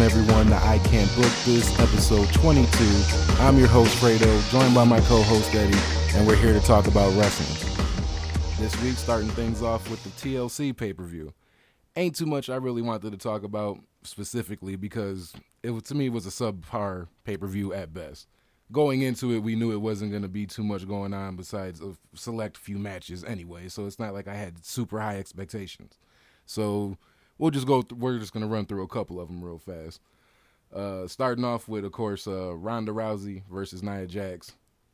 Welcome everyone to I Can't Book This, episode 22. I'm your host Fredo, joined by my co-host Eddie, and we're here to talk about wrestling. This week, starting things off with the TLC pay-per-view. Ain't too much I really wanted to talk about specifically because it to me was a subpar pay-per-view at best. Going into it, we knew it wasn't going to be too much going on besides a select few matches anyway, so it's not like I had super high expectations. So we'll just go. Th- we're just gonna run through a couple of them real fast. Uh, starting off with, of course, uh, Ronda Rousey versus Nia Jax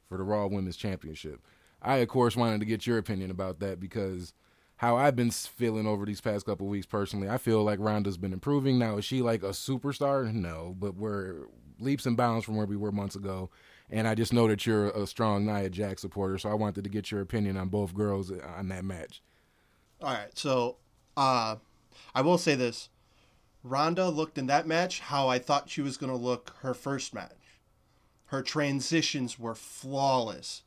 for the Raw Women's Championship. I, of course, wanted to get your opinion about that because how I've been feeling over these past couple weeks personally, I feel like Ronda's been improving. Now, is she like a superstar? No, but we're leaps and bounds from where we were months ago. And I just know that you're a strong Nia Jax supporter, so I wanted to get your opinion on both girls on that match. All right, so uh, I will say this: Ronda looked in that match how I thought she was going to look her first match. Her transitions were flawless.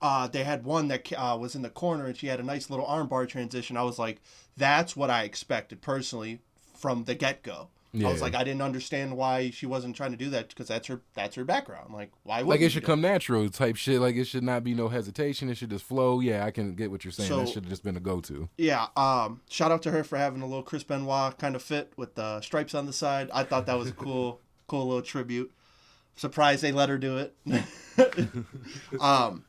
Uh, they had one that uh, was in the corner and she had a nice little armbar transition. I was like, that's what I expected personally from the get go. Yeah. I was like, I didn't understand why she wasn't trying to do that because that's her that's her background. Like, why would like it should come natural type shit? Like it should not be no hesitation. It should just flow. Yeah, I can get what you're saying. So, that should have just been a go to. Yeah. Um. Shout out to her for having a little Chris Benoit kind of fit with the stripes on the side. I thought that was a cool, cool little tribute. Surprised they let her do it. um.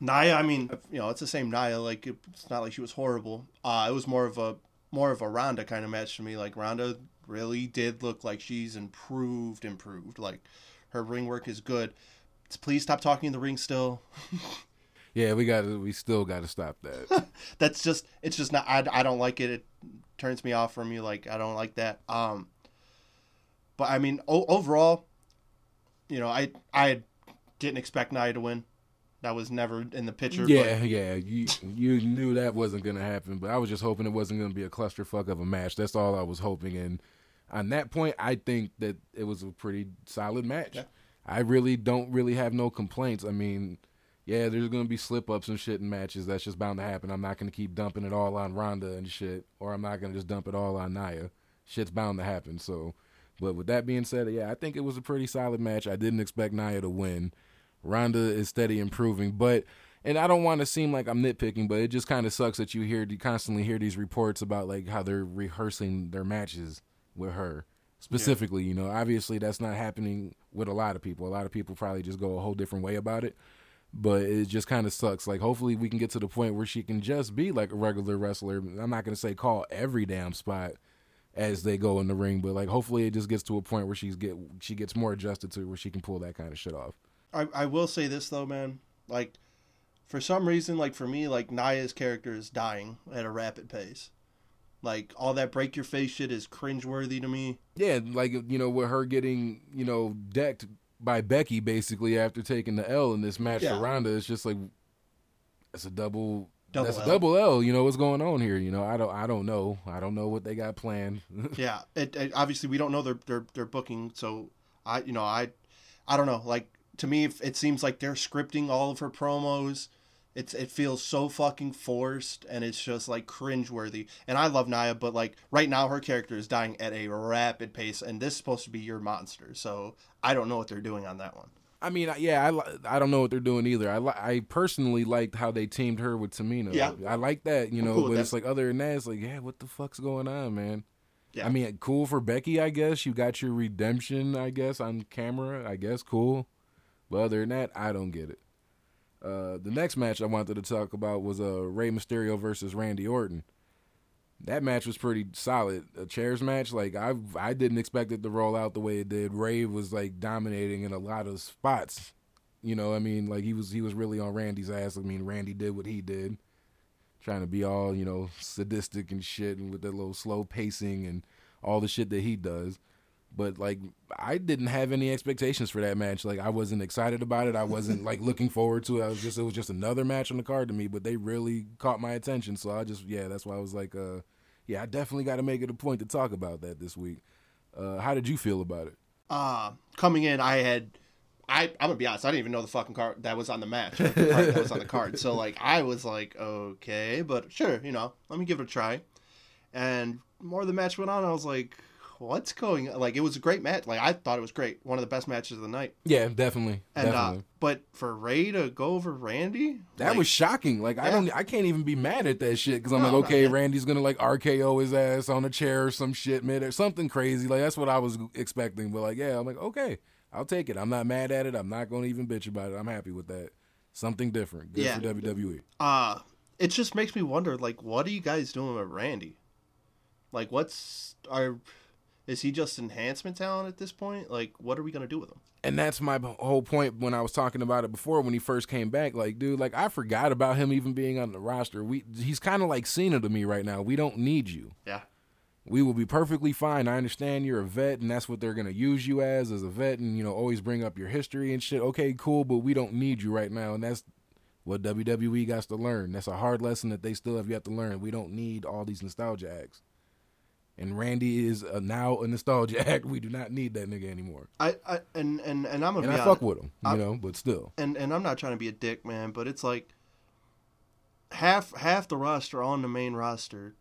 Nia, I mean, you know, it's the same Nia. Like, it's not like she was horrible. Uh, it was more of a more of a Ronda kind of match to me. Like Ronda really did look like she's improved, improved. Like her ring work is good. Please stop talking in the ring still. yeah, we got to. We still got to stop that. That's just. It's just not. I, I don't like it. It turns me off from you. Like I don't like that. Um. But I mean, o- overall, you know, I I didn't expect Nia to win. That was never in the picture. Yeah, but... yeah. You you knew that wasn't gonna happen, but I was just hoping it wasn't gonna be a clusterfuck of a match. That's all I was hoping, and on that point, I think that it was a pretty solid match. Yeah. I really don't really have no complaints. I mean, yeah, there's gonna be slip ups and shit in matches. That's just bound to happen. I'm not gonna keep dumping it all on Ronda and shit, or I'm not gonna just dump it all on Nia. Shit's bound to happen. So, but with that being said, yeah, I think it was a pretty solid match. I didn't expect Nia to win. Ronda is steady improving, but and I don't want to seem like I'm nitpicking, but it just kind of sucks that you hear you constantly hear these reports about like how they're rehearsing their matches with her specifically. Yeah. You know, obviously that's not happening with a lot of people. A lot of people probably just go a whole different way about it. But it just kind of sucks. Like, hopefully, we can get to the point where she can just be like a regular wrestler. I'm not gonna say call every damn spot as they go in the ring, but like, hopefully, it just gets to a point where she's get she gets more adjusted to where she can pull that kind of shit off. I I will say this though, man. Like, for some reason, like for me, like Nia's character is dying at a rapid pace. Like all that break your face shit is cringeworthy to me. Yeah, like you know, with her getting you know decked by Becky basically after taking the L in this match yeah. for Ronda, it's just like it's a double. Double that's L. a double L. You know what's going on here. You know, I don't. I don't know. I don't know what they got planned. yeah, it, it, obviously we don't know their their their booking. So I, you know, I, I don't know. Like to me, it seems like they're scripting all of her promos it's it feels so fucking forced and it's just like cringeworthy. And I love Nia, but like right now her character is dying at a rapid pace, and this is supposed to be your monster. So I don't know what they're doing on that one. I mean, yeah, I, I don't know what they're doing either. I I personally liked how they teamed her with Tamina. Yeah, I like that, you know. Cool but it's like other than that, it's like, yeah, what the fuck's going on, man? Yeah. I mean, cool for Becky, I guess. You got your redemption, I guess, on camera. I guess cool. But other than that, I don't get it. Uh, the next match I wanted to talk about was uh, Rey Mysterio versus Randy Orton. That match was pretty solid. A chairs match, like I I didn't expect it to roll out the way it did. Rey was like dominating in a lot of spots. You know, I mean, like he was he was really on Randy's ass. I mean, Randy did what he did, trying to be all you know sadistic and shit, and with that little slow pacing and all the shit that he does. But like I didn't have any expectations for that match. Like I wasn't excited about it. I wasn't like looking forward to it. I was just it was just another match on the card to me, but they really caught my attention. So I just yeah, that's why I was like uh yeah, I definitely got to make it a point to talk about that this week. Uh how did you feel about it? Uh coming in I had I I'm gonna be honest. I didn't even know the fucking card that was on the match. the that was on the card. So like I was like, okay, but sure, you know, let me give it a try. And more the match went on, I was like, what's going? on? Like it was a great match. Like I thought it was great. One of the best matches of the night. Yeah, definitely. And definitely. uh, but for Rey to go over Randy, That like, was shocking. Like I don't, I can't even be mad at that shit because I'm No, like, okay. Randy's gonna like RKO his ass on a chair or some shit mid or something crazy. Like that's what I was expecting. But like, yeah, I'm like, okay, I'll take it. I'm not mad at it. I'm not gonna even bitch about it. I'm happy with that. Something different. Good Yeah. for. WWE. uh it just makes me wonder like what are you guys doing with Randy? Like what's are is he just enhancement talent at this point? Like what are we gonna do with him? And that's my whole point when I was talking about it before when he first came back. Like, dude, like I forgot about him even being on the roster. We he's kind of like Cena to me right now. We don't need you. Yeah. we will be perfectly fine. I understand you're a vet and that's what they're going to use you as as a vet and you know always bring up your history and shit. Okay, cool, but we don't need you right now and that's what WWE got to learn. That's a hard lesson that they still have yet to learn. We don't need all these nostalgia acts. And Randy is a, now a nostalgia act. We do not need that nigga anymore. I, I and, and and I'm gonna And I honest, fuck with him, you I- know, but still. and and I'm not trying to be a dick, man, but it's like half half the roster on the main roster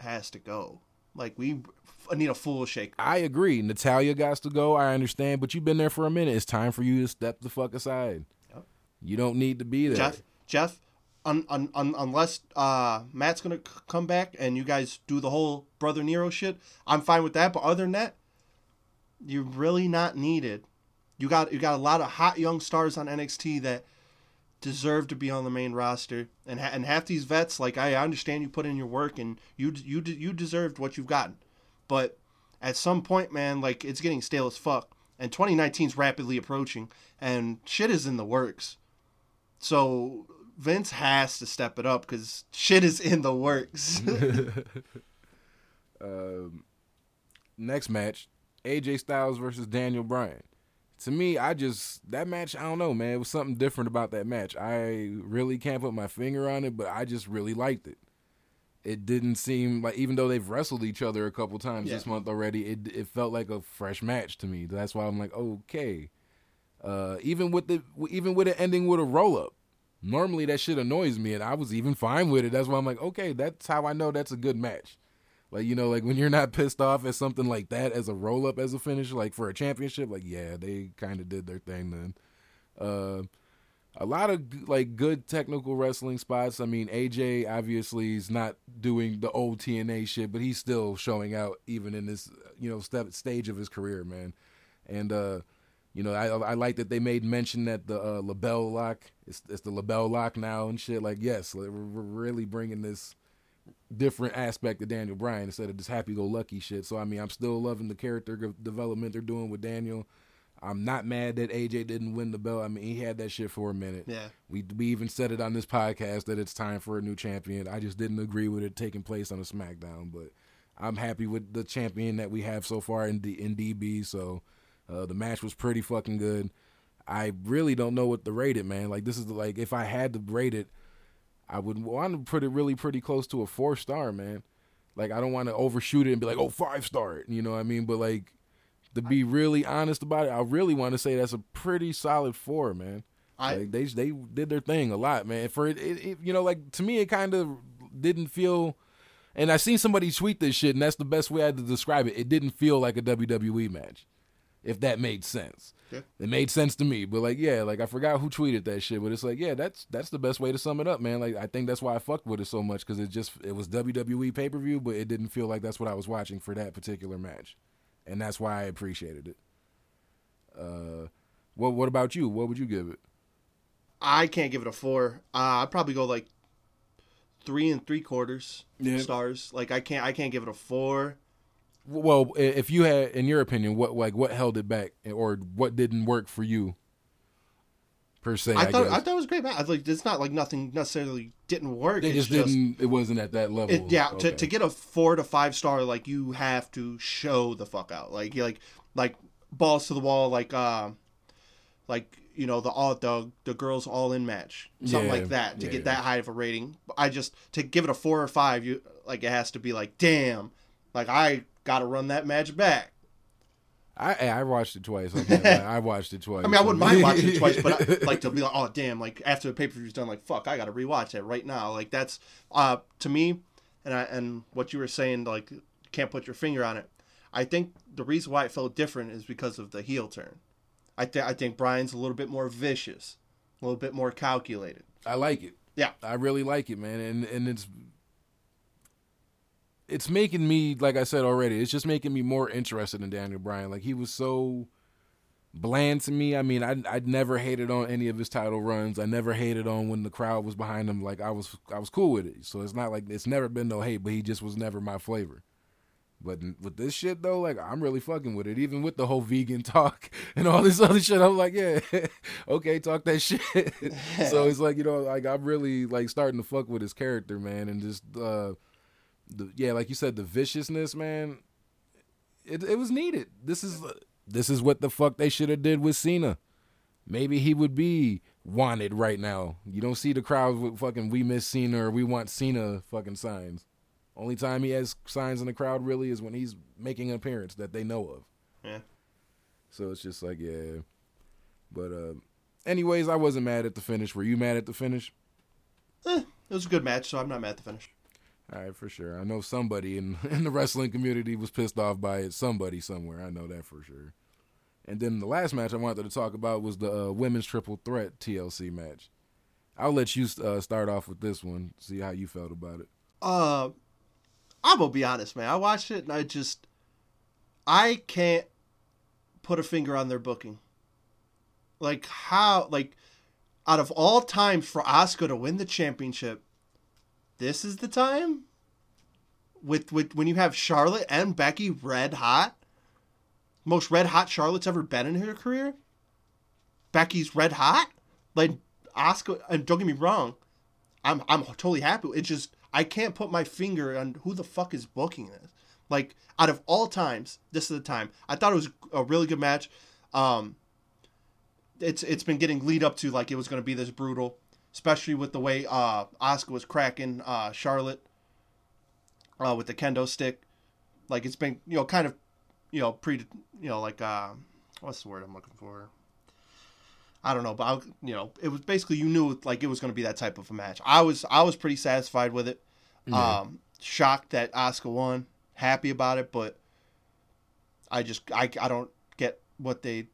has to go. Like we need a full shake. I agree. Natalya got to go. I understand, but you've been there for a minute. It's time for you to step the fuck aside. Yep. You don't need to be there. Jeff, Jeff, un, un, un, unless uh, Matt's gonna c- come back and you guys do the whole brother Nero shit, I'm fine with that. But other than that, you're really not needed. You got you got a lot of hot young stars on NXT that deserve to be on the main roster, and ha- and half these vets, like I understand you put in your work and you you you deserved what you've gotten, but at some point, man, like it's getting stale as fuck. And 2019 is rapidly approaching, and shit is in the works. So Vince has to step it up because shit is in the works. um, next match, AJ Styles versus Daniel Bryan. To me, I just that match. I don't know, man. It was something different about that match. I really can't put my finger on it, but I just really liked it. It didn't seem like, even though they've wrestled each other a couple times this month already, it it felt like a fresh match to me. That's why I'm like, okay. Uh, even with the even with it ending with a roll up, normally that shit annoys me, and I was even fine with it. That's why I'm like, okay, that's how I know that's a good match. Like you know, like when you're not pissed off at something like that as a roll up as a finish, like for a championship, like yeah, they kind of did their thing then. Uh, a lot of like good technical wrestling spots. I mean, AJ obviously is not doing the old TNA shit, but he's still showing out even in this you know step stage of his career, man. And uh, you know, I I like that they made mention that the uh, LeBell Lock it's it's the LeBell Lock now and shit. Like yes, we're, we're really bringing this different aspect of Daniel Bryan instead of this happy-go-lucky shit. So I mean, I'm still loving the character development they're doing with Daniel. I'm not mad that AJ didn't win the belt. I mean, he had that shit for a minute. yeah. We we even said it on this podcast that it's time for a new champion. I just didn't agree with it taking place on a SmackDown, but I'm happy with the champion that we have so far in D, in DB. So uh, the match was pretty fucking good. I really don't know what to rate it, man. Like this is the, like if I had to rate it, I would want to put it really pretty close to a four star, man. Like I don't want to overshoot it and be like, oh, five star. You know what I mean? But like to be really honest about it, I really want to say that's a pretty solid four, man. I like they they did their thing a lot, man. For it, it, it you know, like to me, it kind of didn't feel. And I seen somebody tweet this shit, and that's the best way I had to describe it. It didn't feel like a WWE match, if that made sense. Yeah. It made sense to me, but like, yeah, like I forgot who tweeted that shit, but it's like, yeah, that's that's the best way to sum it up, man. Like I think that's why I fucked with it so much because it just it was WWE pay per view, but it didn't feel like that's what I was watching for that particular match, and that's why I appreciated it. Uh, what what about you? What would you give it? I can't give it a four. Uh, I'd probably go like three and three quarters Yeah. stars. Like I can't I can't give it a four. Well, if you had, in your opinion, what like what held it back, or what didn't work for you, per se? I, I thought guess I thought it was a great match. I like it's not like nothing necessarily didn't work. it's just didn't. It wasn't at that level. It, yeah, Okay. to, to get a four to five star, like you have to show the fuck out, like you like like balls to the wall, like uh, like you know the all the the girls all in match, something Yeah, like that to yeah, get yeah. that high of a rating. I just to give it a four or five, you like it has to be like damn, like I got to run that match back. I I watched it twice. I watched it twice. I mean, I wouldn't mind watching it twice, but I, like to be like, oh damn, like after the pay per view's done, like fuck, I got to rewatch it right now. Like that's uh to me, and I and what you were saying, like can't put your finger on it. I think the reason why it felt different is because of the heel turn. I think I think Bryan's a little bit more vicious, a little bit more calculated. I like it. Yeah. I really like it, man, and and it's it's making me, like I said already, it's just making me more interested in Daniel Bryan. Like he was so bland to me. I mean, I I never hated on any of his title runs. I never hated on when the crowd was behind him. Like I was I was cool with it. So it's not like it's never been no hate, but he just was never my flavor. But with this shit though, like I'm really fucking with it. Even with the whole vegan talk and all this other shit, I'm like, yeah, okay, talk that shit. so it's like you know, like I'm really like starting to fuck with his character, man, and just uh, the yeah, like you said, the viciousness, man. It it was needed. This is this is what the fuck they should have did with Cena. Maybe he would be wanted right now. You don't see the crowds with fucking "We miss Cena" or "We want Cena" fucking signs. Only time he has signs in the crowd really is when he's making an appearance that they know of. Yeah. So it's just like yeah, but uh, anyways, I wasn't mad at the finish. Were you mad at the finish? Eh, it was a good match, so I'm not mad at the finish. All right, for sure. I know somebody in in the wrestling community was pissed off by it. Somebody somewhere. I know that for sure. And then the last match I wanted to talk about was the uh, women's triple threat TLC match. I'll let you uh, start off with this one. See how you felt about it. Uh, I'm gonna be honest, man. I watched it and I just I can't put a finger on their booking. Like how like out of all times for Asuka to win the championship, this is the time? With with when you have Charlotte and Becky red hot? Most red hot Charlotte's ever been in her career? Becky's red hot? Like Asuka. and don't get me wrong, I'm I'm totally happy. It just I can't put my finger on who the fuck is booking this. Like out of all times, this is the time. I thought it was a really good match. Um, it's it's been getting lead up to like it was going to be this brutal, especially with the way uh Asuka was cracking uh Charlotte uh with the kendo stick. Like it's been you know kind of you know pre you know like uh what's the word I'm looking for. I don't know, but I, you know, it was basically you knew like it was going to be that type of a match. I was I was pretty satisfied with it. Um, shocked that Asuka won. Happy about it, but I just I, I don't get what they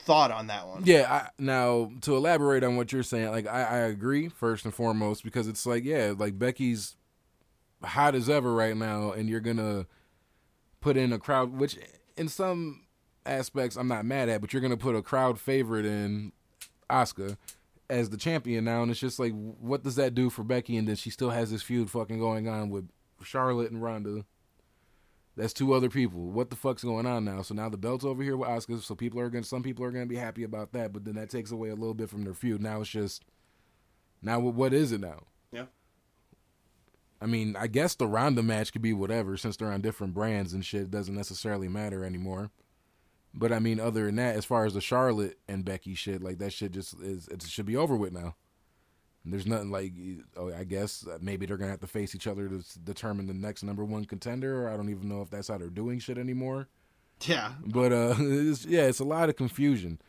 thought on that one. Yeah. I, now to elaborate on what you're saying, like I, I agree first and foremost because it's like yeah, like Becky's hot as ever right now, and you're gonna put in a crowd, which in some aspects I'm not mad at, but you're gonna put a crowd favorite in Asuka as the champion now, and it's just like, what does that do for Becky? And then she still has this feud fucking going on with Charlotte and Ronda. That's two other people. What the fuck's going on now? So now the belt's over here with Asuka. So people are gonna, some people are gonna be happy about that, but then that takes away a little bit from their feud. Now it's just, now what is it now? Yeah. I mean, I guess the Ronda match could be whatever since they're on different brands and shit. It doesn't necessarily matter anymore. But I mean, other than that, as far as the Charlotte and Becky shit, like that shit just is it should be over with now. There's nothing like oh, I guess maybe they're gonna have to face each other to determine the next number one contender. Or I don't even know if that's how they're doing shit anymore. Yeah, but uh, it's, yeah, it's a lot of confusion.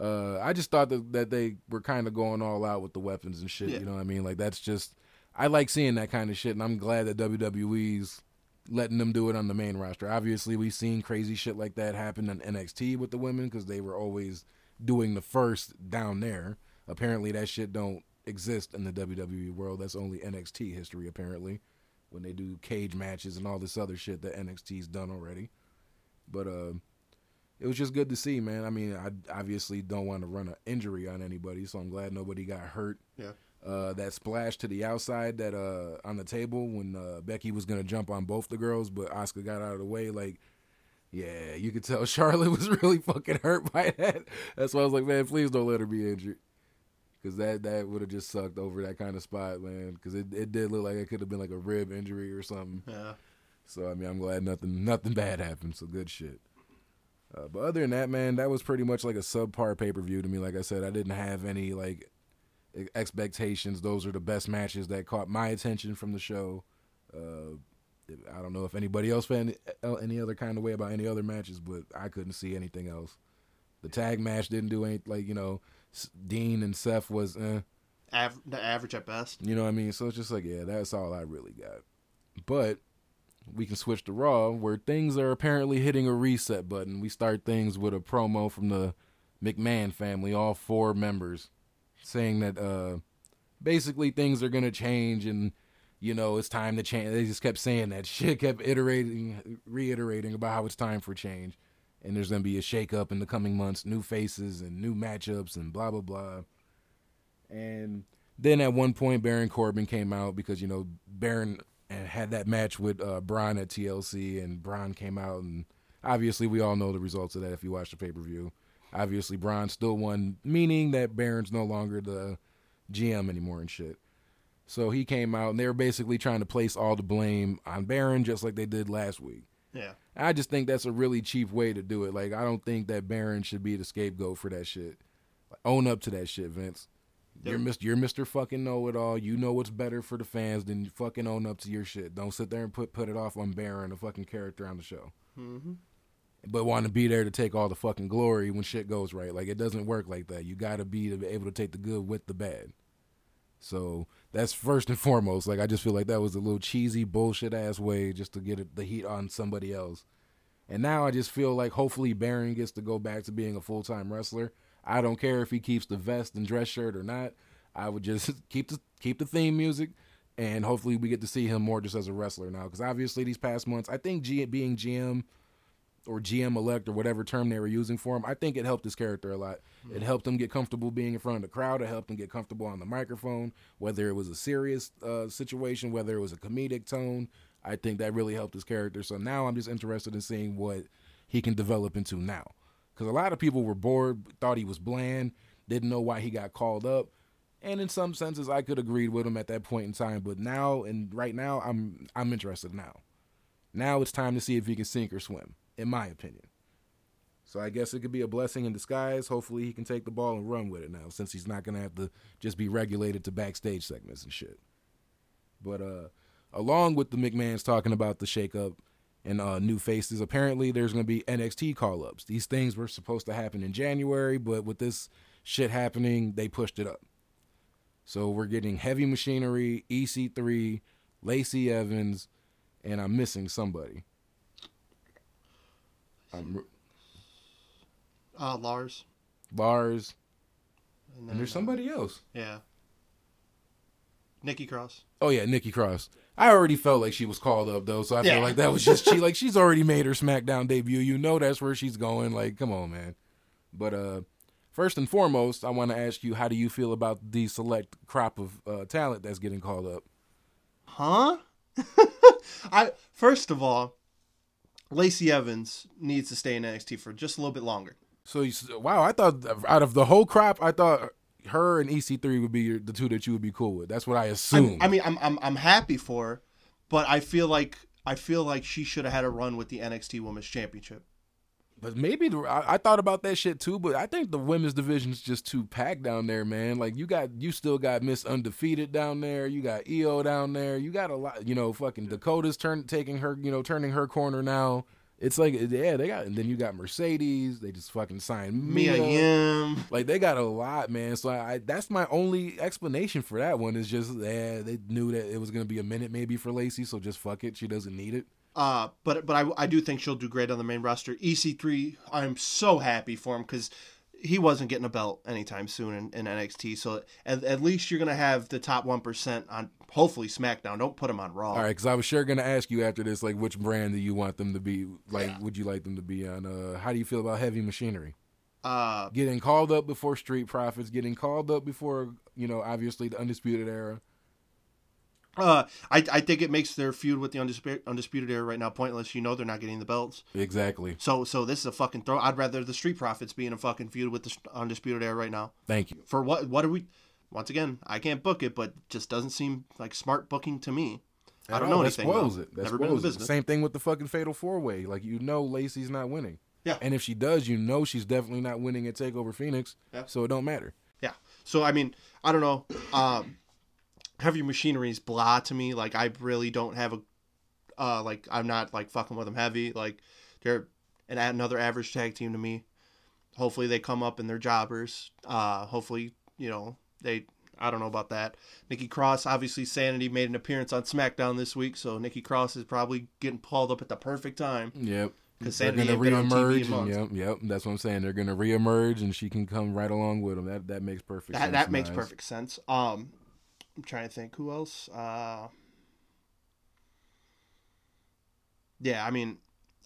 Uh, I just thought that, that they were kind of going all out with the weapons and shit. Yeah. You know what I mean? Like that's just I like seeing that kind of shit, and I'm glad that WWE's letting them do it on the main roster. Obviously, we've seen crazy shit like that happen in NXT with the women because they were always doing the first down there. Apparently, that shit don't exist in the WWE world. That's only NXT history apparently when they do cage matches and all this other shit that NXT's done already. But uh, it was just good to see, man. I mean, I obviously don't want to run an injury on anybody, so I'm glad nobody got hurt. Yeah. Uh, that splash to the outside that uh, on the table when uh, Becky was gonna jump on both the girls, but Asuka got out of the way. Like, yeah, you could tell Charlotte was really fucking hurt by that. That's why I was like, man, please don't let her be injured, because that that would have just sucked over that kind of spot, man. Because it it did look like it could have been like a rib injury or something. Yeah. So I mean, I'm glad nothing nothing bad happened. So good shit. Uh, but other than that, man, that was pretty much like a subpar pay per view to me. Like I said, I didn't have any like expectations. Those are the best matches that caught my attention from the show. Uh, I don't know if anybody else felt any other kind of way about any other matches, but I couldn't see anything else. The tag match didn't do any like you know, Dean and Seth was eh. Aver- the average at best. You know what I mean? So it's just like yeah, that's all I really got. But we can switch to Raw, where things are apparently hitting a reset button. We start things with a promo from the McMahon family, all four members, saying that uh, basically things are gonna change and you know it's time to change. They just kept saying that shit, kept iterating, reiterating about how it's time for change, and there's gonna be a shakeup in the coming months, new faces and new matchups and blah blah blah. And then at one point, Baron Corbin came out because you know Baron had that match with uh, Braun at TLC, and Braun came out, and obviously we all know the results of that if you watch the pay per view. Obviously, Braun still won, meaning that Baron's no longer the GM anymore and shit. So he came out, and they were basically trying to place all the blame on Baron, just like they did last week. Yeah. I just think that's a really cheap way to do it. Like, I don't think that Baron should be the scapegoat for that shit. Like, own up to that shit, Vince. You're Mr. You're Mr. Fucking Know It All. You know what's better for the fans than you fucking own up to your shit. Don't sit there and put put it off on Baron, a fucking character on the show. Mm-hmm. But want to be there to take all the fucking glory when shit goes right. Like it doesn't work like that. You got to be able to take the good with the bad. So that's first and foremost. Like I just feel like that was a little cheesy bullshit ass way just to get the heat on somebody else. And now I just feel like hopefully Baron gets to go back to being a full time wrestler. I don't care if he keeps the vest and dress shirt or not. I would just keep the keep the theme music, and hopefully we get to see him more just as a wrestler now. Because obviously these past months, I think G, being GM or GM elect or whatever term they were using for him, I think it helped his character a lot. Mm-hmm. It helped him get comfortable being in front of the crowd. It helped him get comfortable on the microphone, whether it was a serious uh, situation, whether it was a comedic tone. I think that really helped his character. So now I'm just interested in seeing what he can develop into now because a lot of people were bored, thought he was bland, didn't know why he got called up. And in some senses, I could agree with him at that point in time. But now and right now, I'm I'm interested now. Now it's time to see if he can sink or swim, in my opinion. So I guess it could be a blessing in disguise. Hopefully, he can take the ball and run with it now, since he's not gonna have to just be regulated to backstage segments and shit. But uh, along with the McMahon's talking about the shakeup and uh, new faces. Apparently, there's to be NXT call ups. These things were supposed to happen in January, but with this shit happening, they pushed it up. So we're getting Heavy Machinery, EC3, Lacey Evans, and I'm missing somebody. I'm, uh, Lars. Lars. And, then, and there's uh, somebody else. Yeah. Nikki Cross. Oh yeah, Nikki Cross. I already felt like she was called up though, so I yeah. feel like that was just she like she's already made her SmackDown debut. You know that's where she's going. Like, come on, man. But uh first and foremost, I want to ask you, how do you feel about the select crop of uh, talent that's getting called up? Huh? I first of all, Lacey Evans needs to stay in NXT for just a little bit longer. So you, wow, I thought out of the whole crop, I thought her and EC3 would be your, the two that you would be cool with. That's what I assume. I, I mean, I'm, I'm I'm happy for her, but I feel like I feel like she should have had a run with the NXT Women's Championship. But maybe the, I, I, thought about that shit too. But I think the women's division is just too packed down there, man. Like you got, you still got Miss Undefeated down there. You got Io down there. You got a lot. You know, fucking Dakota's turn taking her. You know, turning her corner now. It's like yeah, they got and then you got Mercedes. They just fucking signed Mia Yim. Like they got a lot, man. So I, that's my only explanation for that one is just yeah, they knew that it was gonna be a minute maybe for Lacey, so just fuck it. She doesn't need it. Uh, but but I, I do think she'll do great on the main roster. EC3, I'm so happy for him because he wasn't getting a belt anytime soon in, in NXT. So at, at least you're gonna have the top one percent on hopefully SmackDown. Don't put him on Raw. All right, because I was sure gonna ask you after this, like, which brand do you want them to be? Like, yeah. would you like them to be on? Uh, how do you feel about Heavy Machinery? Uh, getting called up before Street Profits, getting called up before you know, obviously the Undisputed Era. Uh, I I think it makes their feud with the undisputed undisputed era right now pointless. You know they're not getting the belts. Exactly. So so this is a fucking throw. I'd rather the Street Profits be in a fucking feud with the undisputed era right now. Thank you. For what? What are we? Once again, I can't book it, but just doesn't seem like smart booking to me. At I don't all. know anything. That spoils it. That Never spoils been in the business. It. Same thing with the fucking Fatal Four Way. Like you know, Lacey's not winning. Yeah. And if she does, you know she's definitely not winning at Takeover Phoenix. Yeah. So it don't matter. Yeah. So I mean, I don't know. Um, heavy machinery is blah to me. Like I really don't have a uh like I'm not like fucking with them heavy. Like they're an another average tag team to me. Hopefully they come up and they're jobbers. Uh hopefully, you know, they I don't know about that. Nikki Cross, obviously, Sanity made an appearance on SmackDown this week, so Nikki Cross is probably getting pulled up at the perfect time. Yep. Because They're Sanity gonna ain't been on TV reemerge. And, yep, yep. That's what I'm saying. They're gonna reemerge, and she can come right along with them. That that makes perfect That, sense. that in makes perfect sense. Um, I'm trying to think who else. Uh, yeah, I mean,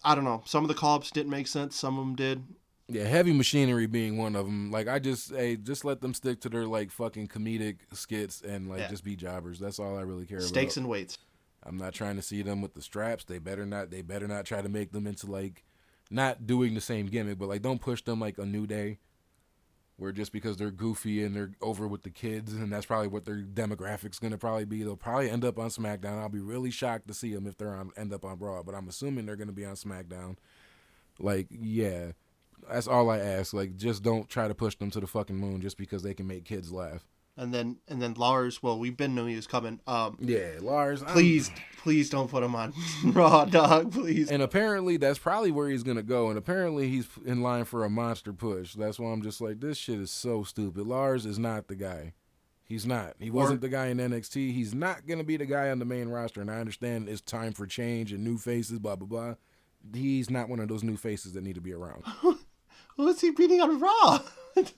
I don't know. Some of the call-ups didn't make sense. Some of them did. Yeah, heavy machinery being one of them. Like I just, hey, just let them stick to their like fucking comedic skits and like Yeah. just be jobbers. That's all I really care Stakes about. Stakes and weights. I'm not trying to see them with the straps. They better not. They better not try to make them into like not doing the same gimmick, but like don't push them like a new day. Where just because they're goofy and they're over with the kids, and that's probably what their demographic's gonna probably be. They'll probably end up on SmackDown. I'll be really shocked to see them if they're on end up on Raw, but I'm assuming they're gonna be on SmackDown. Like, yeah, that's all I ask. Like, just don't try to push them to the fucking moon just because they can make kids laugh. And then and then Lars. Well, we've been knowing he was coming. Um, Yeah, Lars, I'm- please, please don't put him on Raw, dog. Please. And apparently that's probably where he's gonna go. And apparently he's in line for a monster push. That's why I'm just like, this shit is so stupid. Lars is not the guy. He's not. He wasn't the guy in NXT. He's not gonna be the guy on the main roster. And I understand it's time for change and new faces, blah blah blah. He's not one of those new faces that need to be around. Who is he beating on Raw?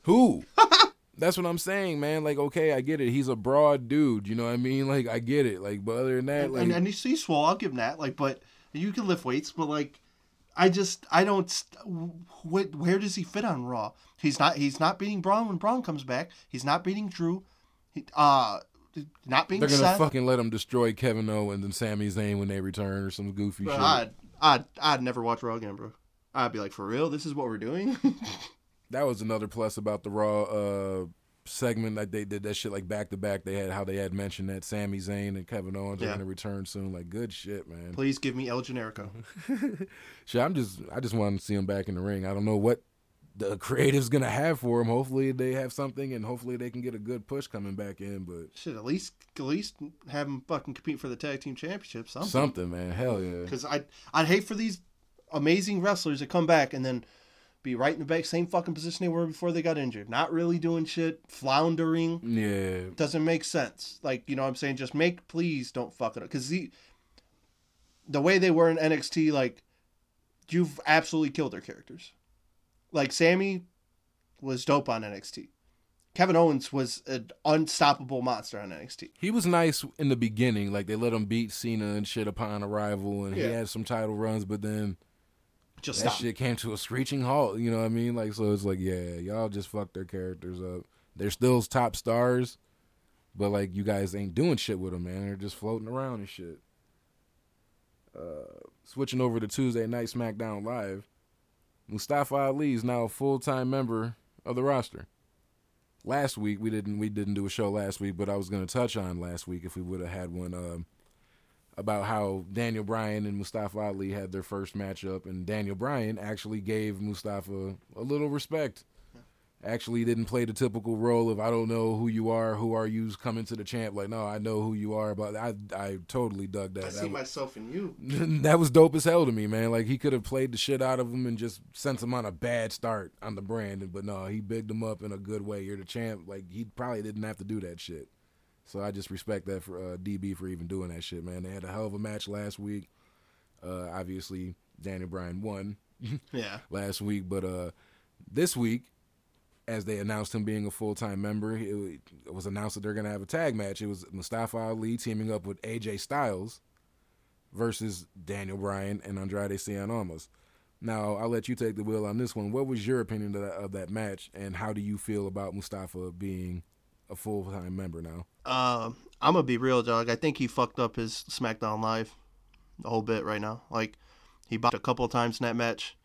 Who? That's what I'm saying, man. Like, okay, I get it. He's a broad dude. You know what I mean? Like, I get it. Like, but other than that, and, like, and, and he's, he's swole. I'll give him that. Like, but you can lift weights, but like, I just I don't. What where does he fit on Raw? He's not. He's not beating Braun when Braun comes back. He's not beating Drew. He, uh, not beating they're gonna Seth. fucking let him destroy Kevin Owens and then Sami Zayn when they return or some goofy Bro, shit. I'd, I'd I'd never watch Raw again, bro. I'd be like, for real, this is what we're doing. that was another plus about the Raw uh, segment. Like they did that shit like back to back. They had how they had mentioned that Sami Zayn and Kevin Owens are gonna return soon. Like good shit, man. Please give me El Generico. Shit, I'm just I just want to see him back in the ring. I don't know what the creative's gonna have for him. Hopefully they have something, and hopefully they can get a good push coming back in. But shit, at least at least have him fucking compete for the tag team championship. Something. something, man. Hell yeah. Because I I'd hate for these amazing wrestlers to come back and then be right in the back, same fucking position they were before they got injured. Not really doing shit, floundering. Yeah, Doesn't make sense. Like you know, what I'm saying, just make please don't fuck it up. Because the the way they were in NXT, like you've absolutely killed their characters. Like Sami was dope on NXT. Kevin Owens was an unstoppable monster on NXT. he was nice in the beginning. Like they let him beat Cena and shit upon arrival, and he had some title runs. But then Just that stop. shit came to a screeching halt. You know what I mean? Like so, it's like yeah, y'all just fucked their characters up. They're still top stars, but like you guys ain't doing shit with them, man. They're just floating around and shit. Uh, switching over to Tuesday Night SmackDown Live, Mustafa Ali is now a full time member of the roster. Last week we didn't we didn't do a show last week, but I was gonna touch on last week if we would have had one. Um, about how Daniel Bryan and Mustafa Ali had their first matchup, and Daniel Bryan actually gave Mustafa a little respect. Actually, didn't play the typical role of I don't know who you are, who are you coming to the champ. Like, no, I know who you are, but I I totally dug that. I That see was- myself in you. that was dope as hell to me, man. Like he could have played the shit out of him and just sent him on a bad start on the brand, but no, he bigged him up in a good way. You're the champ. Like he probably didn't have to do that shit. So I just respect that for uh, DB for even doing that shit, man. They had a hell of a match last week. Uh, obviously, Daniel Bryan won Yeah. last week, but uh, this week, as they announced him being a full time member, it, it was announced that they're gonna have a tag match. It was Mustafa Ali teaming up with AJ Styles versus Daniel Bryan and Andrade Cien Almas. Now I'll let you take the wheel on this one. What was your opinion of that, of that match, and how do you feel about Mustafa being a full time member now? Um, I'm gonna be real, dog. I think he fucked up his SmackDown Live a whole bit right now. Like he botched a couple times in that match,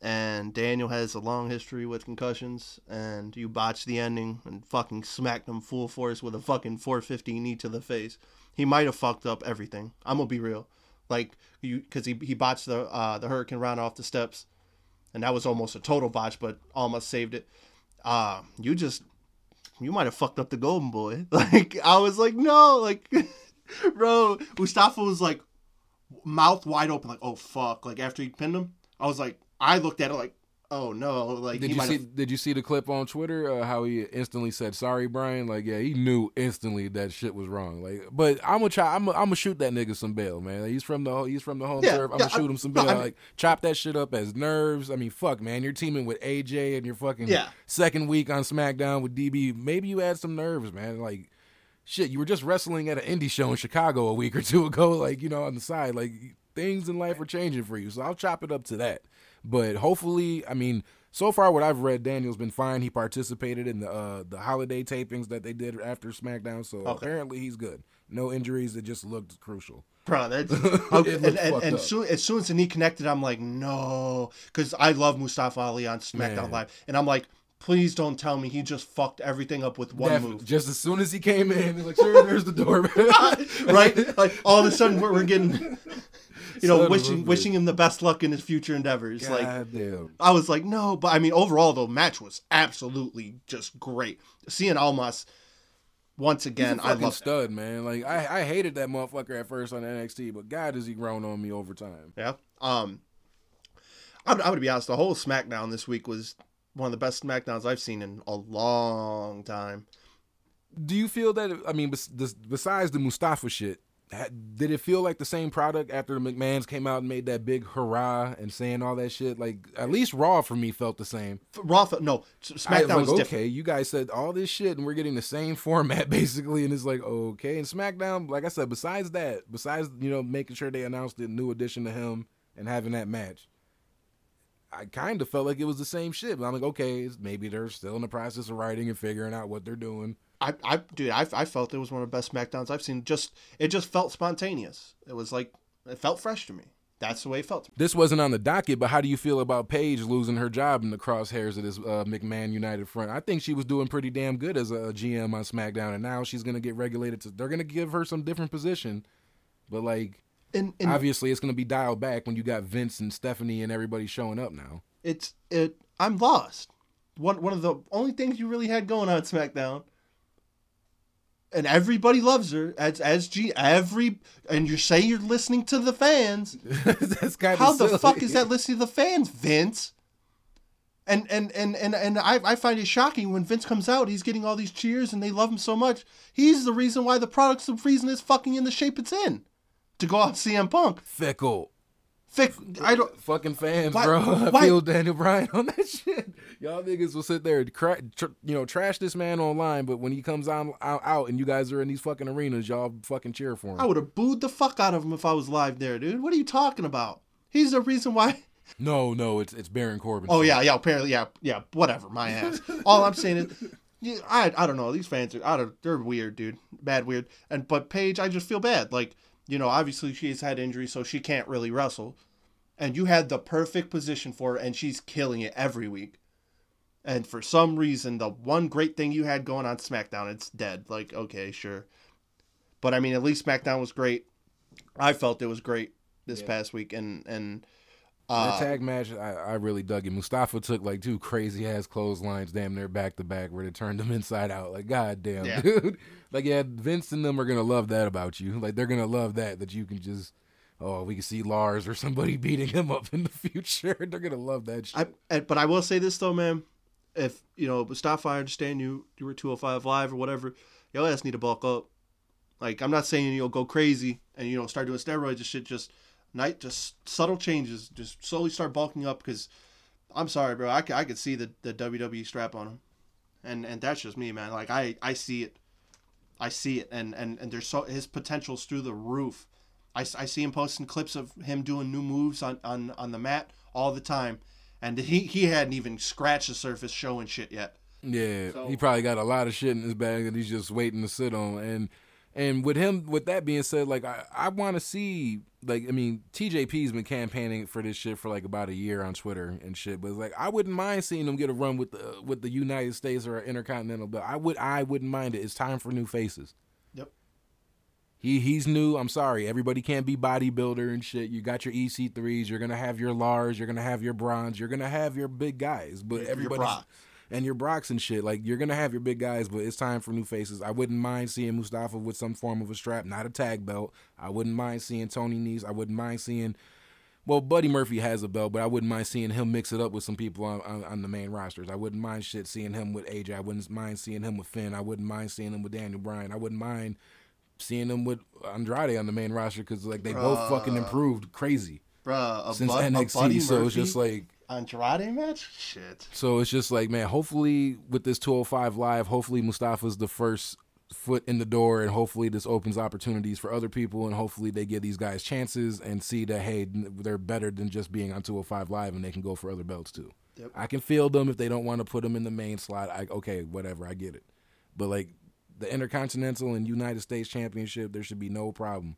and Daniel has a long history with concussions, and you botched the ending and fucking smacked him full force with a fucking 450 knee to the face. He might have fucked up everything. I'm gonna be real, like you, because he he botched the uh, the hurricanrana off the steps, and that was almost a total botch, but almost saved it. Uh, you just you might have fucked up the golden boy. Like I was like, no, like, bro, Mustafa was like, mouth wide open, like, oh fuck. Like after he pinned him, I was like, I looked at it like, oh no, like Did you see? have- Did you see the clip on Twitter? Uh, how he instantly said sorry, Bryan. Like, yeah, he knew instantly that shit was wrong. Like, but I'm gonna try. I'm gonna, I'm shoot that nigga some bail, man. Like, he's from the he's from the home Yeah, turf. I'm yeah, gonna shoot him some no, bail. I mean- like, chop that shit up as nerves. I mean, fuck, man. You're teaming with AJ and you're fucking Yeah. second week on SmackDown with DB. Maybe you had some nerves, man. Like. Shit, you were just wrestling at an indie show in Chicago a week or two ago, like, you know, on the side. Like, things in life are changing for you. So I'll chop it up to that. But hopefully, I mean, so far what I've read, Daniel's been fine. He participated in the uh, the holiday tapings that they did after SmackDown, so apparently he's good. No injuries. It just looked crucial. Bro, that's okay, and, and, and soon, as soon as the knee connected, I'm like, no, because I love Mustafa Ali on SmackDown Man. Live, and I'm like, please don't tell me he just fucked everything up with one Def- move, Just as soon as he came in, he's like, "Sir, there's the door." right? Like all of a sudden we're, we're getting, you know, Son wishing wishing him the best luck in his future endeavors. Like God damn. I was like, no, but I mean, overall though, match was absolutely just great. Seeing Almas once again, I love. stud, man. Like I, I hated that motherfucker at first on NXT, but God, has he grown on me over time. Yeah. Um, I'm, I'm gonna be honest. The whole SmackDown this week was one of the best SmackDowns I've seen in a long time. Do you feel that? I mean, besides the Mustafa shit, did it feel like the same product after the McMahon's came out and made that big hurrah and saying all that shit? Like at least Raw for me felt the same. Raw, no, S- I SmackDown like, was okay, different. you guys said all this shit and we're getting the same format basically, and it's like okay. And SmackDown, like I said, besides that, besides you know making sure they announced the new addition to him and having that match. I kind of felt like it was the same shit, but I'm like, okay, maybe they're still in the process of writing and figuring out what they're doing. I, I, dude, I, I felt it was one of the best SmackDowns I've seen. Just, it just felt spontaneous. It was like, it felt fresh to me. That's the way it felt. To me. This wasn't on the docket, but how do you feel about Paige losing her job in the crosshairs of this uh, McMahon United front? I think she was doing pretty damn good as a GM on SmackDown, and now she's gonna get regulated to. They're gonna give her some different position, but like And, and obviously it's gonna be dialed back when you got Vince and Stephanie and everybody showing up now. it's it. I'm lost. One one of the only things you really had going on SmackDown, and everybody loves her as as G. Every and you say you're listening to the fans. That's kind How the fuck is that listening to the fans, Vince? And and and and and I, I find it shocking when Vince comes out, he's getting all these cheers and they love him so much. He's the reason why the product's the reason it's fucking in the shape it's in. To go out CM Punk. fickle? Fick, I don't. Fucking fans, Why- bro. I why- feel Daniel Bryan on that shit. Y'all niggas will sit there and cra- tr- you know trash this man online, but when he comes on out, out and you guys are in these fucking arenas, y'all fucking cheer for him. I would have booed the fuck out of him if I was live there, dude. What are you talking about? He's the reason why. No, no, it's it's Baron Corbin. Oh yeah, yeah. Apparently, yeah, yeah. Whatever, my ass. All I'm saying is, yeah, I I don't know. These fans are I don't, they're weird, dude. Bad weird. And but Paige, I just feel bad. Like you know, obviously she's had injuries, so she can't really wrestle. And you had the perfect position for her, and she's killing it every week. And for some reason, the one great thing you had going on SmackDown, it's dead. Like, okay, sure. But I mean, at least SmackDown was great. I felt it was great this Yeah. past week, and and The uh, tag match, I, I really dug it. Mustafa took like two crazy ass clotheslines, damn near back to back, where they turned them inside out. Like, god damn, Yeah. dude. Like, yeah, Vince and them are gonna love that about you. Like, they're gonna love that that you can just, oh, we can see Lars or somebody beating him up in the future. they're gonna love that shit. I, but I will say this though, man. If you know Mustafa, I understand you. You were two hundred five live or whatever. Your ass need to bulk up. Like I'm not saying you'll go crazy and you know start doing steroids and shit. Just night, just subtle changes. Just slowly start bulking up because I'm sorry, bro. I, I could see the, the WWE strap on him, and and that's just me, man. Like I I see it, I see it, and and and there's so his potential's through the roof. I, I see him posting clips of him doing new moves on, on, on the mat all the time, and he he hadn't even scratched the surface showing shit yet. Yeah, So- he probably got a lot of shit in his bag that he's just waiting to sit on. And and with him, with that being said, like I, I want to see, like I mean, TJP's been campaigning for this shit for like about a year on Twitter and shit. But like, I wouldn't mind seeing him get a run with the with the United States or Intercontinental belt. I would, I wouldn't mind it. It's time for new faces. Yep. He he's new. I'm sorry. Everybody can't be bodybuilder and shit. You got your EC3s. You're gonna have your Lars. You're gonna have your Brauns. You're gonna have your big guys. But everybody. And your Brocks and shit. Like you're gonna have your big guys, but it's time for new faces. I wouldn't mind seeing Mustafa with some form of a strap, not a tag belt. I wouldn't mind seeing Tony Nese. I wouldn't mind seeing Well, Buddy Murphy has a belt, but I wouldn't mind seeing him mix it up with some people on, on, on the main rosters. I wouldn't mind shit seeing him with AJ. I wouldn't mind seeing him with Finn. I wouldn't mind seeing him with Daniel Bryan. I wouldn't mind seeing him with Andrade on the main roster because like they both fucking improved crazy Bruh, a since a NXT. So it's just like Andrade match. Shit. so it's just like man. Hopefully with this 205 live, hopefully Mustafa's the first foot in the door, and hopefully this opens opportunities for other people, and hopefully they give these guys chances and see that hey they're better than just being on 205 live, and they can go for other belts too. Yep. I can feel them if they don't want to put them in the main slot. I okay, whatever, I get it. But like the Intercontinental and United States Championship, there should be no problem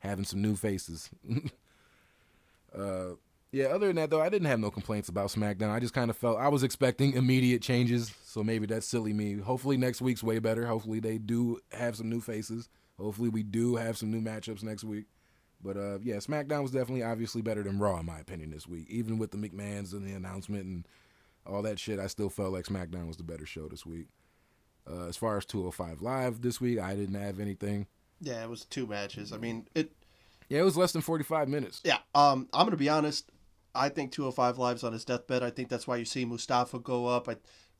having some new faces. uh, yeah. Other than that, though, I didn't have no complaints about SmackDown. I just kind of felt I was expecting immediate changes, so maybe that's silly me. Hopefully next week's way better. Hopefully they do have some new faces. Hopefully we do have some new matchups next week. But uh, yeah, SmackDown was definitely obviously better than Raw in my opinion this week. Even with the McMahon's and the announcement and all that shit, I still felt like SmackDown was the better show this week. Uh, as far as 205 Live this week, I didn't have anything. Yeah, it was two matches. I mean, it. Yeah, it was less than 45 minutes. Yeah. Um, I'm gonna be honest. I think 205 Live's on his deathbed. I think that's why you see Mustafa go up. I,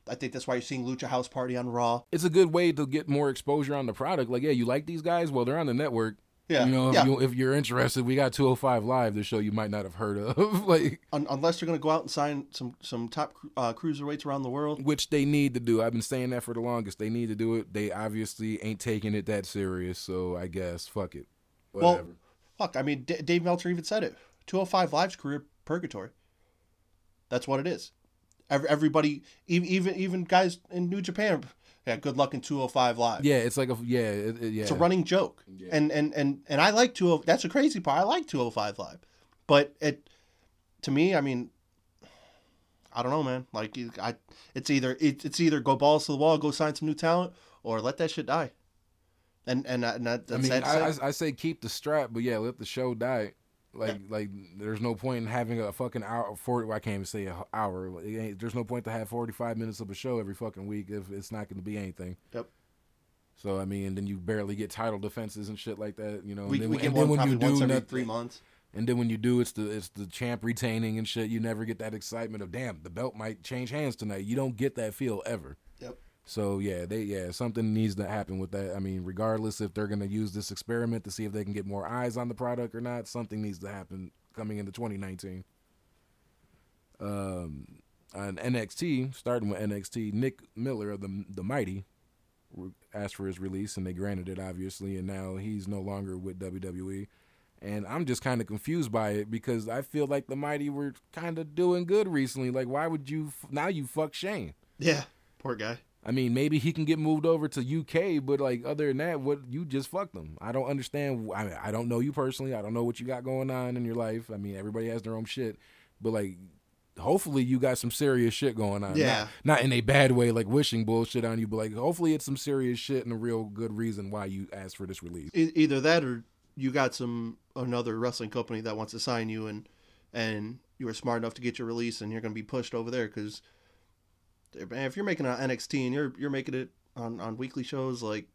I think that's why you're seeing Lucha House Party on Raw. It's a good way to get more exposure on the product. Like, yeah, you like these guys? Well, they're on the network. Yeah. You know, if, yeah. you, if you're interested, we got 205 Live, the show you might not have heard of. like, Un- unless you're gonna go out and sign some some top uh, cruiserweights around the world. which they need to do. I've been saying that for the longest. They need to do it. They obviously ain't taking it that serious, so I guess fuck it. Whatever. Well, fuck. I mean, D- Dave Meltzer even said it. 205 Live's career purgatory. That's what it is. Every, everybody, even even even guys in New Japan, yeah. Good luck in 205 Live. yeah, it's like a yeah, it, it- yeah. It's a running joke. And and and and I like 20 that's a crazy part. I like 205 live. But it to me, I mean I don't know, man. Like I it's either it, it's either go balls to the wall, go sign some new talent or let that shit die. And and, and that, I mean, sad I. I, I say keep the strap, but yeah, let the show die. Like, like, there's no point in having a fucking hour, forty. I can't even say an hour. There's no point to have forty five minutes of a show every fucking week if it's not going to be anything. Yep. So I mean, then you barely get title defenses and shit like that, you know. we and then, we get and one then when you do once every nothing- 3 months. And then when you do, it's the it's the champ retaining and shit. You never get that excitement of damn, the belt might change hands tonight. You don't get that feel ever. So yeah, they yeah something needs to happen with that. I mean, regardless if they're gonna use this experiment to see if they can get more eyes on the product or not, something needs to happen coming into 2019. Um, on NXT, starting with NXT, Nick Miller of the the Mighty asked for his release, and they granted it obviously, and now he's no longer with WWE. And I'm just kind of confused by it because I feel like the Mighty were kind of doing good recently. Like, why would you now you fuck Shane? Yeah. Poor guy. I mean, maybe he can get moved over to UK, but like other than that, what you just fucked him. I don't understand. I mean, I don't know you personally. I don't know what you got going on in your life. I mean, everybody has their own shit, but like, hopefully you got some serious shit going on. Yeah. not, not in a bad way, like wishing bullshit on you, but like hopefully it's some serious shit and a real good reason why you asked for this release. E- either that or you got some another wrestling company that wants to sign you and and you were smart enough to get your release and you're going to be pushed over there because if you're making an NXT and you're you're making it on on weekly shows like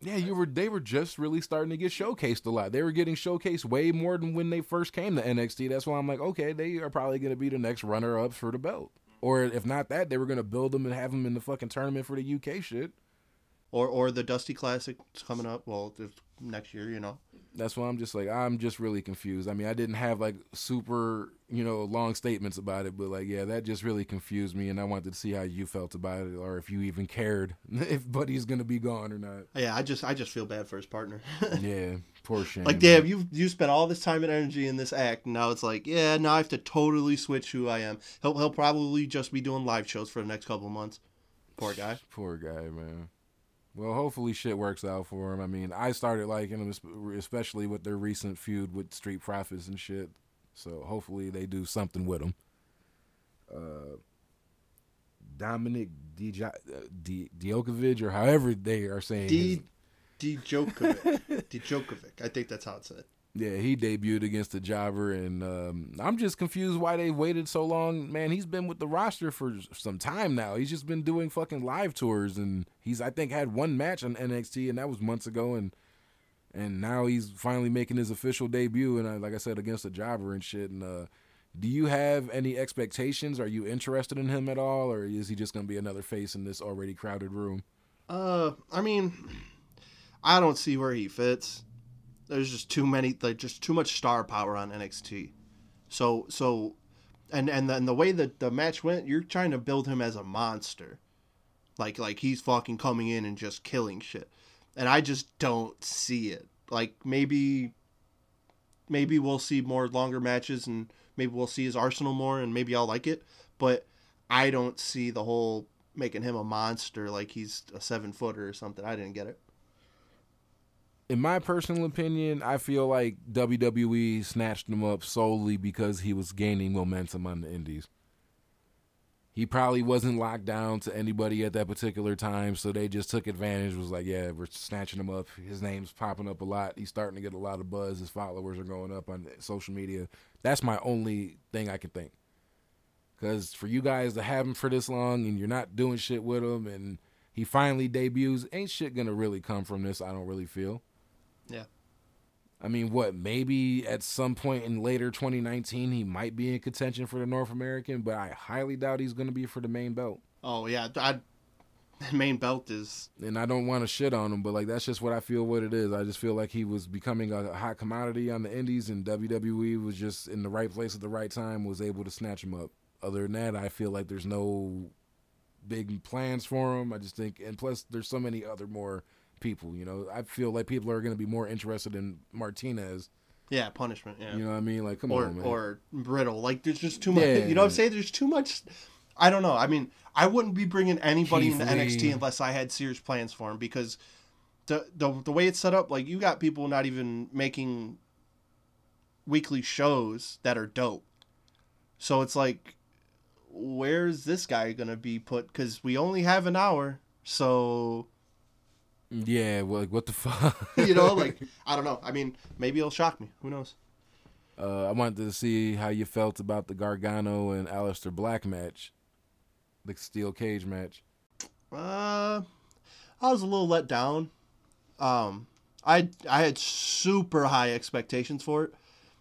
Yeah, you were. They were just really starting to get showcased a lot. They were getting showcased way more than when they first came to NXT. That's why I'm like, okay, they are probably going to be the next runner ups for the belt. Or if not that, they were going to build them and have them in the fucking tournament for the UK shit. or or the Dusty Classic coming up well it's next year you know That's why I'm just like, I'm just really confused. I mean, I didn't have like super, you know, long statements about it, but like, yeah, that just really confused me, and I wanted to see how you felt about it, or if you even cared if Buddy's going to be gone or not. yeah I just I just feel bad for his partner Yeah, poor Shane. like damn you you spent all this time and energy in this act and now it's like yeah now I have to totally switch who I am he'll he'll probably just be doing live shows for the next couple of months poor guy Poor guy, man. Well, hopefully shit works out for him. I mean, I started liking him, especially with their recent feud with Street Profits and shit. So hopefully they do something with him. Uh, Dominic Dij- uh, Djokovic, or however they are saying. his- Djokovic Djokovic I think that's how it's said yeah, he debuted against the Jobber, and um, I'm just confused why they waited so long. Man, he's been with the roster for some time now. He's just been doing fucking live tours, and he's I think had one match on NXT, and that was months ago. And and now he's finally making his official debut. And uh, like I said, against the jobber and shit. And uh, do you have any expectations? Are you interested in him at all, or is he just going to be another face in this already crowded room? Uh, I mean, I don't see where he fits. There's just too many, like just too much star power on NXT. So so, and and then the way that the match went, you're trying to build him as a monster, like like he's fucking coming in and just killing shit, and I just don't see it. Like maybe, maybe we'll see more longer matches, and maybe we'll see his arsenal more, and maybe I'll like it. But I don't see the whole making him a monster like he's a seven footer or something. I didn't get it in my personal opinion, I feel like WWE snatched him up solely because he was gaining momentum on the indies. He probably wasn't locked down to anybody at that particular time, so they just took advantage. Was like, yeah, we're snatching him up. His name's popping up a lot. He's starting to get a lot of buzz. His followers are going up on social media. That's my only thing I can think. Because for you guys to have him for this long and you're not doing shit with him, and he finally debuts, ain't shit gonna really come from this. I don't really feel. I mean, what? Maybe at some point in later 2019, he might be in contention for the North American, but I highly doubt he's going to be for the main belt. Oh yeah, I, main belt is. And I don't want to shit on him, but like that's just what I feel. What it is, I just feel like he was becoming a hot commodity on the Indies, and WWE was just in the right place at the right time, was able to snatch him up. Other than that, I feel like there's no big plans for him. I just think, and plus, there's so many other more people. You know, I feel like people are going to be more interested in Martinez. Yeah, punishment. Yeah, you know what I mean. Like, come or, on, man. Or Riddle. Like, there's just too much. Yeah. You know what I'm saying? There's too much. I don't know. I mean, I wouldn't be bringing anybody Keith into Lee. NXT unless I had serious plans for him because the the the way it's set up, like you got people not even making weekly shows that are dope. So it's like, where's this guy gonna be put? Because we only have an hour, so yeah, well, like what the fuck? you know, like I don't know. I mean, maybe it'll shock me. Who knows? Uh, I wanted to see how you felt about the Gargano and Aleister Black match, the steel cage match. Uh, I was a little let down. Um, I I had super high expectations for it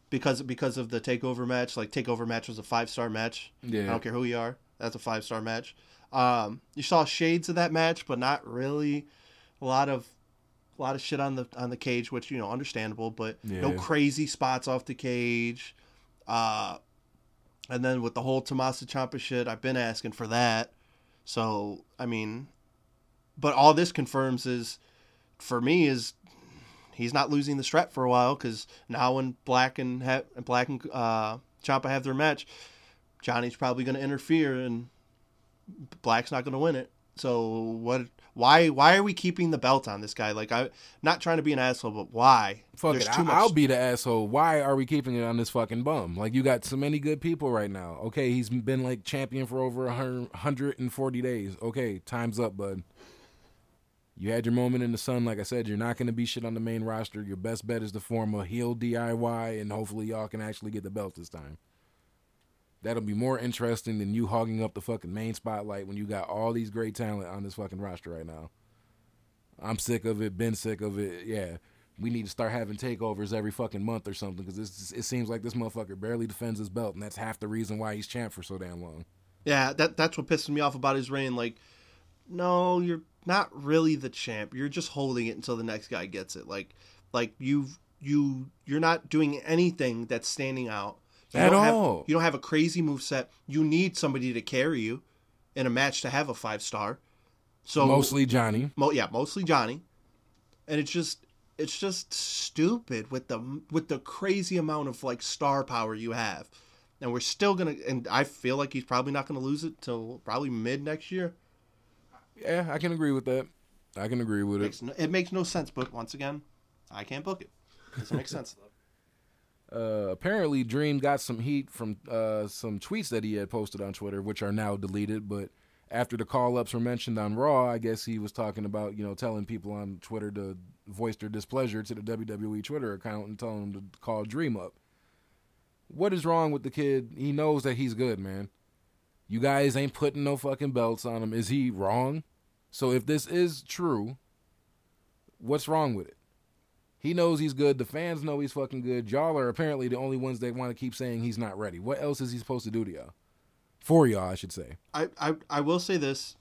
because because of the takeover match. Like takeover match was a five star match. Yeah, I don't care who you are. That's a five star match. Um, you saw shades of that match, but not really a lot of a lot of shit on the on the cage, which you know understandable, but yeah. no crazy spots off the cage. Uh, and then with the whole Tommaso Ciampa shit, I've been asking for that. So I mean, but all this confirms is, for me, is he's not losing the strap for a while because now when Black and ha- Black and uh, Ciampa have their match, Johnny's probably going to interfere and Black's not going to win it. So what why why are we keeping the belt on this guy? Like I not trying to be an asshole, but why? Fuck There's it. I, will be the asshole. Why are we keeping it on this fucking bum? Like you got so many good people right now. Okay, he's been like champion for over 140 days. Okay, time's up, bud. You had your moment in the sun. Like I said, you're not going to be shit on the main roster. Your best bet is to form a heel DIY, and hopefully y'all can actually get the belt this time. That'll be more interesting than you hogging up the fucking main spotlight when you got all these great talent on this fucking roster right now. I'm sick of it. Been sick of it. Yeah, we need to start having takeovers every fucking month or something because it seems like this motherfucker barely defends his belt, and that's half the reason why he's champ for so damn long. Yeah, that that's what pisses me off about his reign. Like, no, you're not really the champ. You're just holding it until the next guy gets it. Like, like you've you you're not doing anything that's standing out. You At all. Have, you don't have a crazy move set. You need somebody to carry you in a match to have a five star. So mostly Johnny. Mo, yeah, mostly Johnny. And it's just it's just stupid with the with the crazy amount of like star power you have. And we're still gonna and I feel like he's probably not gonna lose it till probably mid next year. Yeah, I can agree with that. I can agree with it. Makes no, it makes no sense, but once again, I can't book it. Doesn't make sense. Uh, apparently, Dream got some heat from uh, some tweets that he had posted on Twitter, which are now deleted. But after the call ups were mentioned on Raw, I guess he was talking about, you know, telling people on Twitter to voice their displeasure to the WWE Twitter account and telling them to call Dream up. What is wrong with the kid? He knows that he's good, man. You guys ain't putting no fucking belts on him. Is he wrong? So if this is true, what's wrong with it? He knows he's good. The fans know he's fucking good. Y'all are apparently the only ones that want to keep saying he's not ready. What else is he supposed to do to y'all? For y'all, I should say. I, I I will say this.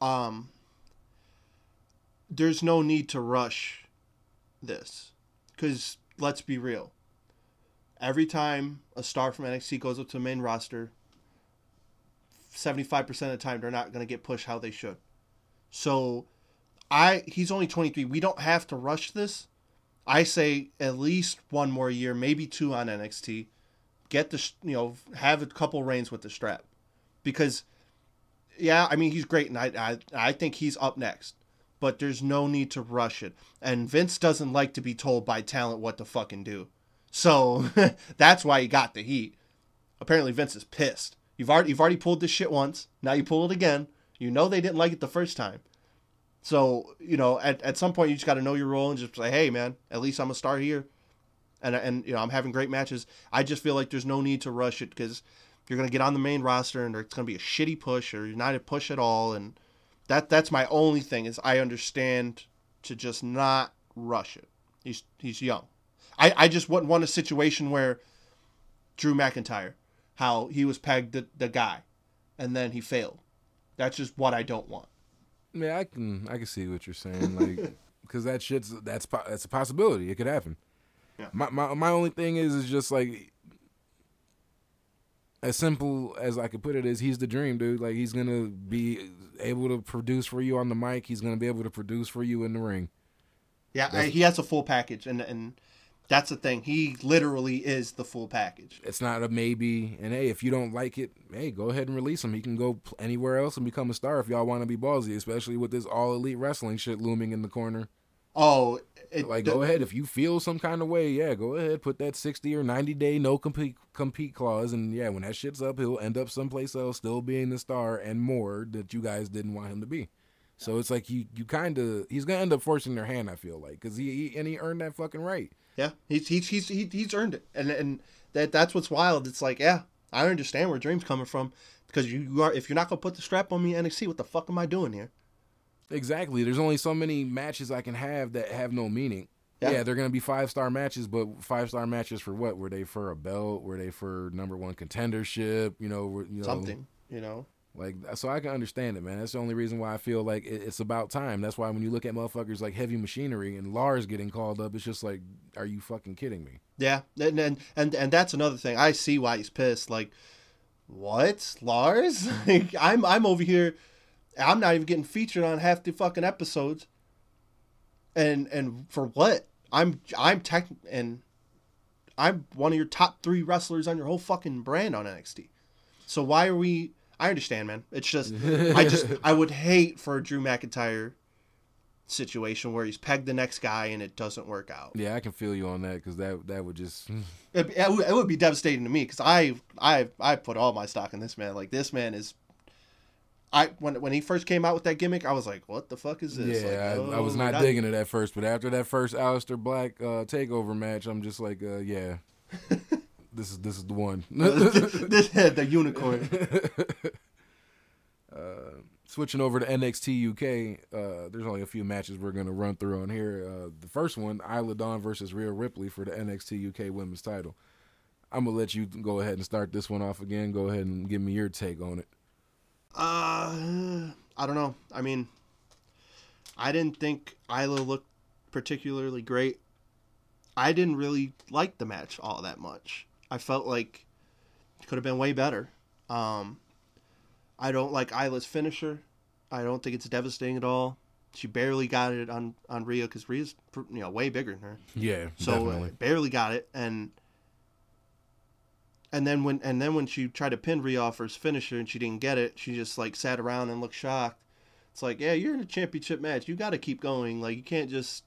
Um there's no need to rush this. Cuz let's be real. Every time a star from NXT goes up to the main roster, 75% of the time they're not going to get pushed how they should. So I he's only 23. We don't have to rush this. I say at least one more year, maybe two on NXT. Get the you know have a couple reigns with the strap, because yeah, I mean he's great, and I I, I think he's up next. But there's no need to rush it, and Vince doesn't like to be told by talent what to fucking do. So that's why he got the heat. Apparently Vince is pissed. You've already you've already pulled this shit once. Now you pull it again. You know they didn't like it the first time. So, you know, at, at some point you just got to know your role and just say, hey, man, at least I'm a star here. And, and, you know, I'm having great matches. I just feel like there's no need to rush it because you're going to get on the main roster and it's going to be a shitty push or you're not a push at all. And that that's my only thing is I understand to just not rush it. He's, he's young. I, I just wouldn't want a situation where Drew McIntyre, how he was pegged the, the guy and then he failed. That's just what I don't want. Yeah, I can I can see what you're saying, like because that shit's that's that's a possibility. It could happen. Yeah. My my my only thing is is just like as simple as I could put it is he's the dream, dude. Like he's gonna be able to produce for you on the mic. He's gonna be able to produce for you in the ring. Yeah, I, he has a full package, and and that's the thing. He literally is the full package. It's not a maybe. And hey, if you don't like it, hey, go ahead and release him. He can go anywhere else and become a star if y'all want to be ballsy, especially with this all elite wrestling shit looming in the corner. Oh, it, like go ahead if you feel some kind of way, yeah, go ahead put that sixty or ninety day no compete compete clause, and yeah, when that shit's up, he'll end up someplace else, still being the star and more that you guys didn't want him to be. So it's like you you kind of he's gonna end up forcing their hand. I feel like because he, he and he earned that fucking right. Yeah, he's he's he's he's earned it, and and that that's what's wild. It's like, yeah, I understand where Dream's coming from because you, you are if you're not gonna put the strap on me NXT, what the fuck am I doing here? Exactly. There's only so many matches I can have that have no meaning. Yeah, yeah they're gonna be five star matches, but five star matches for what? Were they for a belt? Were they for number one contendership? You know, you know something. You know, like, so I can understand it, man. That's the only reason why I feel like it's about time. That's why when you look at motherfuckers like Heavy Machinery and Lars getting called up, it's just like, are you fucking kidding me? Yeah, and and and, and that's another thing. I see why he's pissed. Like, what, Lars? like, I'm I'm over here. I'm not even getting featured on half the fucking episodes. And and for what? I'm I'm tech and I'm one of your top three wrestlers on your whole fucking brand on NXT. So why are we? I understand, man. It's just I just I would hate for a Drew McIntyre situation where he's pegged the next guy and it doesn't work out. Yeah, I can feel you on that because that that would just it, it, would, it would be devastating to me because I I I put all my stock in this man. Like this man is. I when when he first came out with that gimmick, I was like, "What the fuck is this?" Yeah, like, I, I, was not digging it at first, but after that first Aleister Black uh, takeover match, I'm just like, uh, "Yeah, this is this is the one. this had the unicorn. Uh, switching over to NXT UK, uh, there's only a few matches we're going to run through on here. Uh, the first one, Isla Dawn versus Rhea Ripley for the NXT UK Women's Title. I'm gonna let you go ahead and start this one off again. Go ahead and give me your take on it. Uh, I don't know. I mean, I didn't think Isla looked particularly great. I didn't really like the match all that much. I felt like it could have been way better. Um, I don't like Isla's finisher. I don't think it's devastating at all. She barely got it on on Rhea because Rhea's you know way bigger than her. Yeah, so uh, barely got it, and and then when and then when she tried to pin Rhea off her finisher and she didn't get it, she just like sat around and looked shocked. It's like, yeah, you're in a championship match. You got to keep going. Like you can't just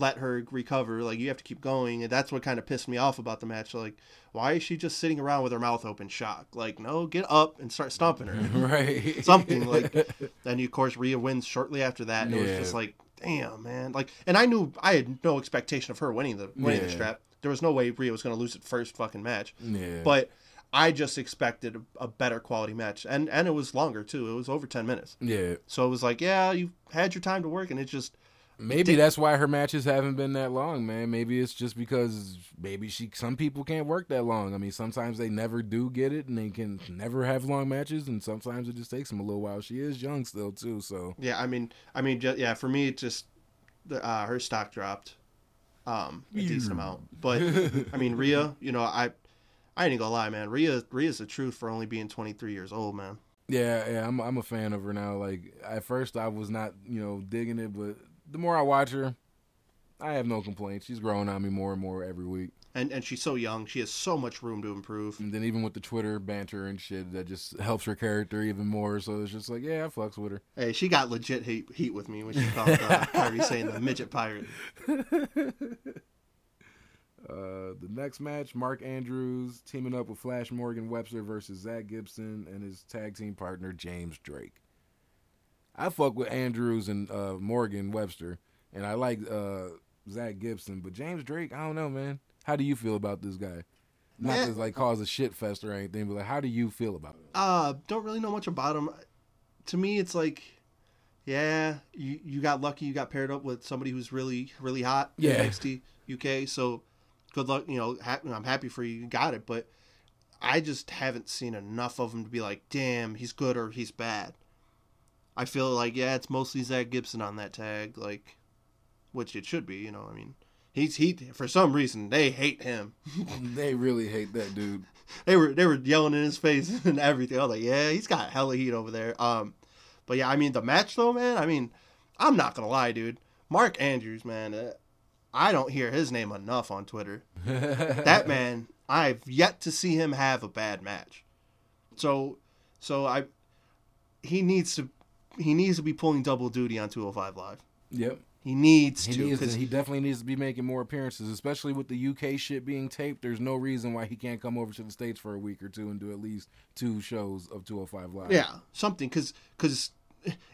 let her recover. Like you have to keep going, and that's what kind of pissed me off about the match. Like, why is she just sitting around with her mouth open, shocked? Like, no, get up and start stomping her, right? Something like. Then of course Rhea wins shortly after that, and yeah. it was just like, damn, man. Like, and I knew I had no expectation of her winning the winning yeah. the strap. There was no way Rhea was going to lose it first fucking match. Yeah. But I just expected a, a, better quality match, and and it was longer too. It was over ten minutes. Yeah. So it was like, yeah, you had your time to work, and it just Maybe that's why her matches haven't been that long, man. Maybe it's just because maybe she some people can't work that long. I mean, sometimes they never do get it and they can never have long matches and sometimes it just takes them a little while. She is young still too, so Yeah, I mean, I mean, just, yeah, for me, it just the, uh, her stock dropped um, a decent amount. But I mean, Rhea, you know, I I ain't gonna lie, man. Rhea Rhea's the truth for only being 23 years old, man. Yeah, yeah, I'm I'm a fan of her now. Like at first I was not, you know, digging it, but the more I watch her, I have no complaints. She's growing on me more and more every week. And and she's so young. She has so much room to improve. And then even with the Twitter banter and shit, that just helps her character even more. So it's just like, yeah, I fucks with her. Hey, she got legit heat, heat with me when she called uh, Kairi Sane the midget pirate. Uh, the next match, Mark Andrews teaming up with Flash Morgan Webster versus Zack Gibson and his tag team partner James Drake. I fuck with Andrews and uh, Morgan Webster, and I like uh, Zack Gibson, but James Drake, I don't know, man. How do you feel about this guy? Not Man. to like cause a shit fest or anything, but like, how do you feel about it? Uh, don't really know much about him. To me, it's like, yeah, you you got lucky. You got paired up with somebody who's really really hot. Yeah. NXT UK. So good luck. You know, ha- I'm happy for you. You got it, but I just haven't seen enough of him to be like, damn, he's good or he's bad. I feel like yeah, it's mostly Zack Gibson on that tag, like, which it should be. You know, I mean, he's he for some reason they hate him. they really hate that dude. they were they were yelling in his face and everything. I was like, yeah, he's got hella heat over there. Um, but yeah, I mean the match though, man. I mean, I'm not gonna lie, dude. Mark Andrews, man. Uh, I don't hear his name enough on Twitter. that man, I've yet to see him have a bad match. So, so I, he needs to, he needs to be pulling double duty on 205 Live. Yep. He needs He to needs. because To, he definitely needs to be making more appearances, especially with the UK shit being taped. There's no reason why he can't come over to the states for a week or two and do at least two shows of 205 Live. Yeah, something because because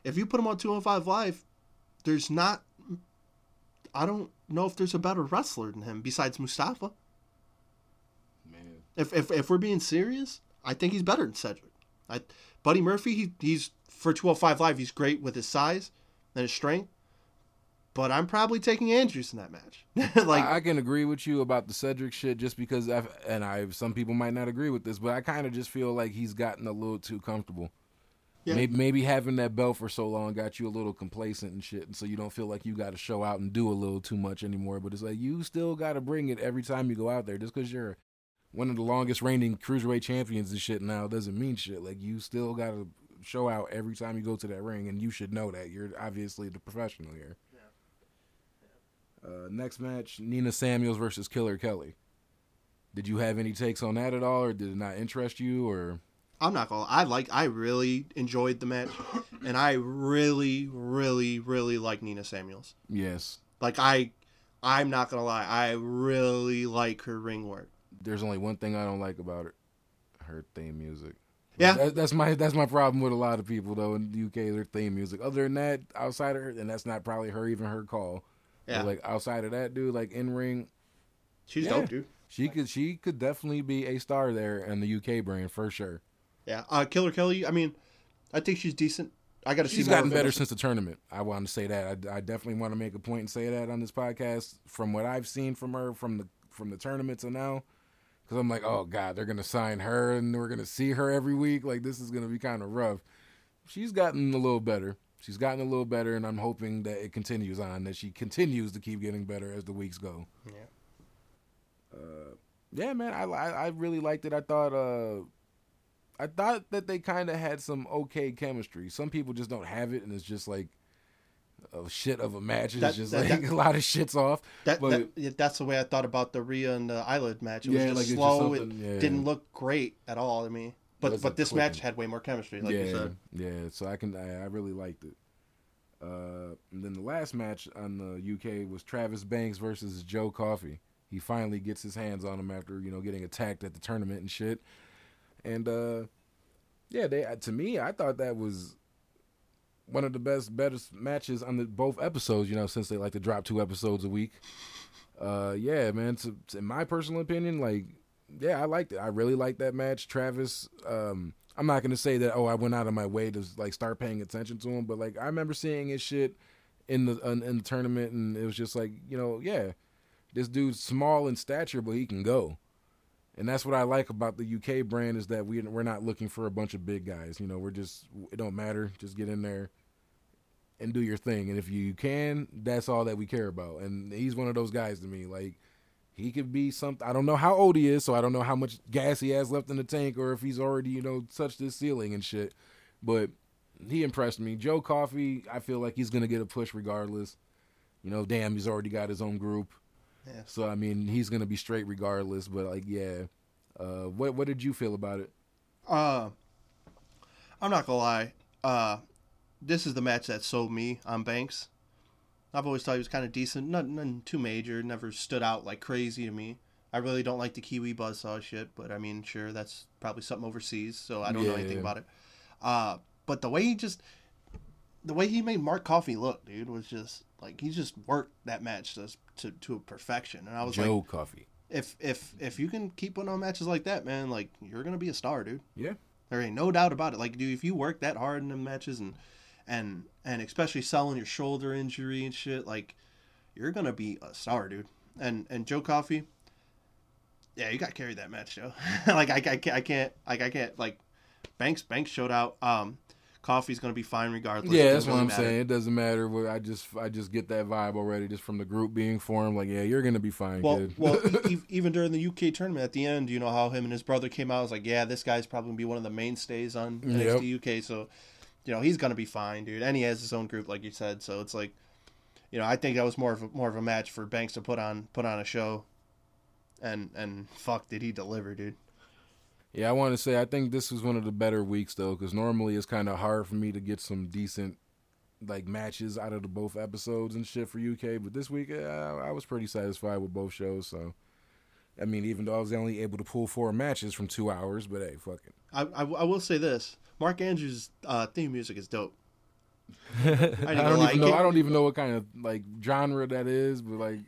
if you put him on 205 Live, there's not. I don't know if there's a better wrestler than him besides Mustafa. man. If if, if we're being serious, I think he's better than Cedric. I, Buddy Murphy, he, he's for 205 Live, he's great with his size and his strength. But I'm probably taking Andrews in that match. like I, I can agree with you about the Cedric shit, just because, I've, and I some people might not agree with this, but I kind of just feel like he's gotten a little too comfortable. Yeah. Maybe, maybe having that belt for so long got you a little complacent and shit, and so you don't feel like you got to show out and do a little too much anymore. But it's like you still got to bring it every time you go out there, just because you're one of the longest reigning cruiserweight champions and shit now doesn't mean shit. Like you still got to show out every time you go to that ring, and you should know that. You're obviously the professional here. Uh, next match: Nina Samuels versus Killer Kelly. Did you have any takes on that at all, or did it not interest you? Or I'm not gonna. I like. I really enjoyed the match, and I really, really, really like Nina Samuels. yes, Like I, I'm not gonna lie. I really like her ring work. there's only one thing I don't like about it: her theme music. Yeah. That, that's my that's my problem with a lot of people though in the UK. Their theme music. Other than that, outside of her, and that's not probably her even her call. Yeah, But like outside of that, dude, like in ring, she's yeah. dope, dude. she could she could definitely be a star there in the UK brand for sure. Yeah, uh, Killer Kelly. I mean, I think she's decent. I got to see. She's gotten better since the tournament. I want to say that. I, I definitely want to make a point and say that on this podcast. From what I've seen from her from the from the tournament to now, because I'm like, oh god, they're gonna sign her and we're gonna see her every week. Like this is gonna be kind of rough. She's gotten a little better. She's gotten a little better, and I'm hoping that it continues on. That she continues to keep getting better as the weeks go. Yeah. Uh, yeah, man, I, I I really liked it. I thought uh, I thought that they kind of had some okay chemistry. Some people just don't have it, and it's just like a shit of a match. It's That- just that- like that- a lot of shits off. That, But- that's the way I thought about the Rhea and the Isla match. It was Yeah, just like it's just slow. it yeah. didn't look great at all to me. But but this match had way more chemistry, like yeah, you said. yeah. So I can I, I really liked it. Uh, and then the last match on the UK was Travis Banks versus Joe Coffey. He finally gets his hands on him after you know getting attacked at the tournament and shit. And uh, yeah, they to me I thought that was one of the best, best matches on the both episodes. You know, since they like to drop two episodes a week. Uh, yeah, man. In my personal opinion, like, yeah, I liked it. I really liked that match. Travis, um, I'm not gonna say that. Oh, I went out of my way to like start paying attention to him, but like I remember seeing his shit in the in, in the tournament, and it was just like you know, yeah, this dude's small in stature, but he can go. And that's what I like about the UK brand is that we we're not looking for a bunch of big guys. You know, we're just it don't matter. Just get in there and do your thing. And if you can, that's all that we care about. And he's one of those guys to me. Like he could be something. I don't know how old he is, so I don't know how much gas he has left in the tank, or if he's already you know touched his ceiling and shit. But he impressed me. Joe Coffey, I feel like he's gonna get a push regardless. You know, damn, he's already got his own group. Yeah. So I mean, he's gonna be straight regardless. But like, yeah. Uh, what what did you feel about it? Uh, I'm not gonna lie. Uh, this is the match that sold me on Banks. I've always thought he was kind of decent, nothing, nothing too major, never stood out like crazy to me. I really don't like the Kiwi buzzsaw shit, but I mean, sure, that's probably something overseas, so I don't know anything yeah. about it. Uh, but the way he just, the way he made Mark Coffey look, dude, was just like he just worked that match to to, to perfection, and I was like, Joe Coffey. if if if you can keep putting on matches like that, man, like you're gonna be a star, dude. Yeah. There ain't no doubt about it. Like, dude, if you work that hard in the matches and and and especially selling your shoulder injury and shit, like you're gonna be a star, dude. And and Joe Coffey, yeah, you got carry that match, Joe. like I, I can't I can't like I can't like Banks Banks showed out. Um, Coffey's gonna be fine regardless. Yeah, that's what I'm matter. saying. It doesn't matter. What I just I just get that vibe already just from the group being formed. Like, yeah, you're gonna be fine, Well, well, e- even during the UK tournament at the end, you know how him and his brother came out. I was like, yeah, this guy's probably gonna be one of the mainstays on NXT UK. So, you know, he's gonna be fine, dude. And he has his own group, like you said. So it's like, you know, I think that was more of a, more of a match for Banks to put on put on a show. And and fuck, did he deliver, dude? Yeah, I want to say I think this was one of the better weeks though, because normally it's kind of hard for me to get some decent like matches out of the both episodes and shit for UK. But this week, uh, I was pretty satisfied with both shows. So, I mean, even though I was only able to pull four matches from two hours, but hey, fuck it. I I, I will say this: Mark Andrews' uh, theme music is dope. I, gonna don't even know. it- I don't even know what kind of like genre that is, but like.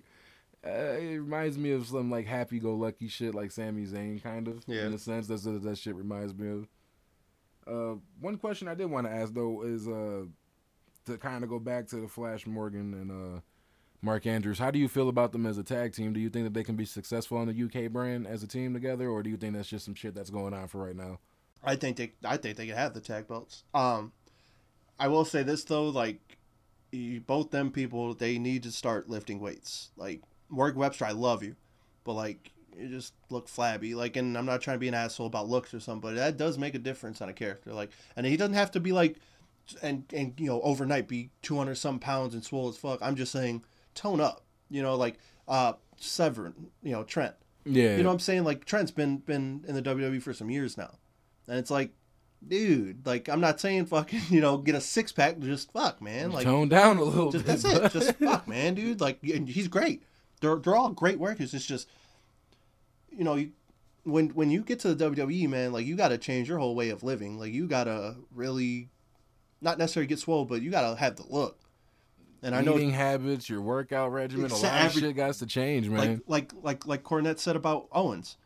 Uh, it reminds me of some like happy-go-lucky shit, like Sami Zayn, kind of. Yeah. In a sense, that's what that shit reminds me of. Uh, one question I did want to ask though is uh, to kind of go back to the Flash Morgan and uh, Mark Andrews. How do you feel about them as a tag team? Do you think that they can be successful on the UK brand as a team together, or do you think that's just some shit that's going on for right now? I think they I think they can have the tag belts. Um, I will say this though, like you, both them people, they need to start lifting weights. Like Morg Webster, I love you, but like you just look flabby. Like, and I'm not trying to be an asshole about looks or something, but that does make a difference on a character. Like, and he doesn't have to be like, and and you know overnight be 200 some pounds and swole as fuck. I'm just saying tone up. You know, like uh Severin, you know Trent. Yeah, You know what I'm saying? Like Trent's been been in the WWE for some years now. And it's like, dude, like I'm not saying fucking, you know, get a six pack, just fuck, man. Like tone down a little just, bit. that's it. Just fuck, man, dude. Like and he's great. They're they're all great workers. It's just you know, you when when you get to the WWE, man, like you got to change your whole way of living. Like you got to really not necessarily get swole, but you got to have the look. And I know Eating habits, your workout regimen, a lot every- of shit got to change, man. like like like like Cornette said about Owens.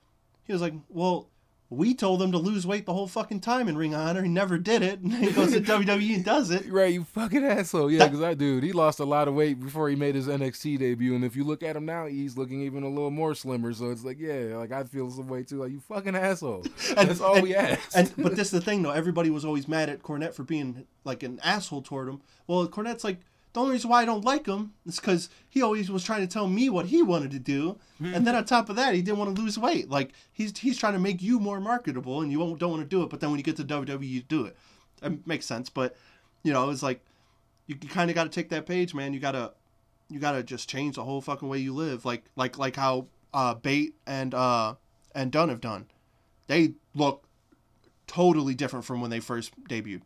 He was like, "Well, we told him to lose weight the whole fucking time in Ring of Honor. He never did it. And he goes to WWE and does it. Right, you fucking asshole. Yeah, because I dude, he lost a lot of weight before he made his NXT debut, and if you look at him now, he's looking even a little more slimmer. So it's like, yeah, like I feel some way too. Like you fucking asshole. That's all and- we asked. And but this is the thing though. Everybody was always mad at Cornette for being like an asshole toward him. Well, Cornette's like the only reason why I don't like him is because he always was trying to tell me what he wanted to do, and then on top of that, he didn't want to lose weight. Like he's he's trying to make you more marketable, and you don't want to do it. But then when you get to WWE, you do it. It makes sense, but you know, it's like you, you kind of got to take that page, man. You gotta you gotta just change the whole fucking way you live, like like like how uh, Bate and uh, and Dunne have done. They look totally different from when they first debuted.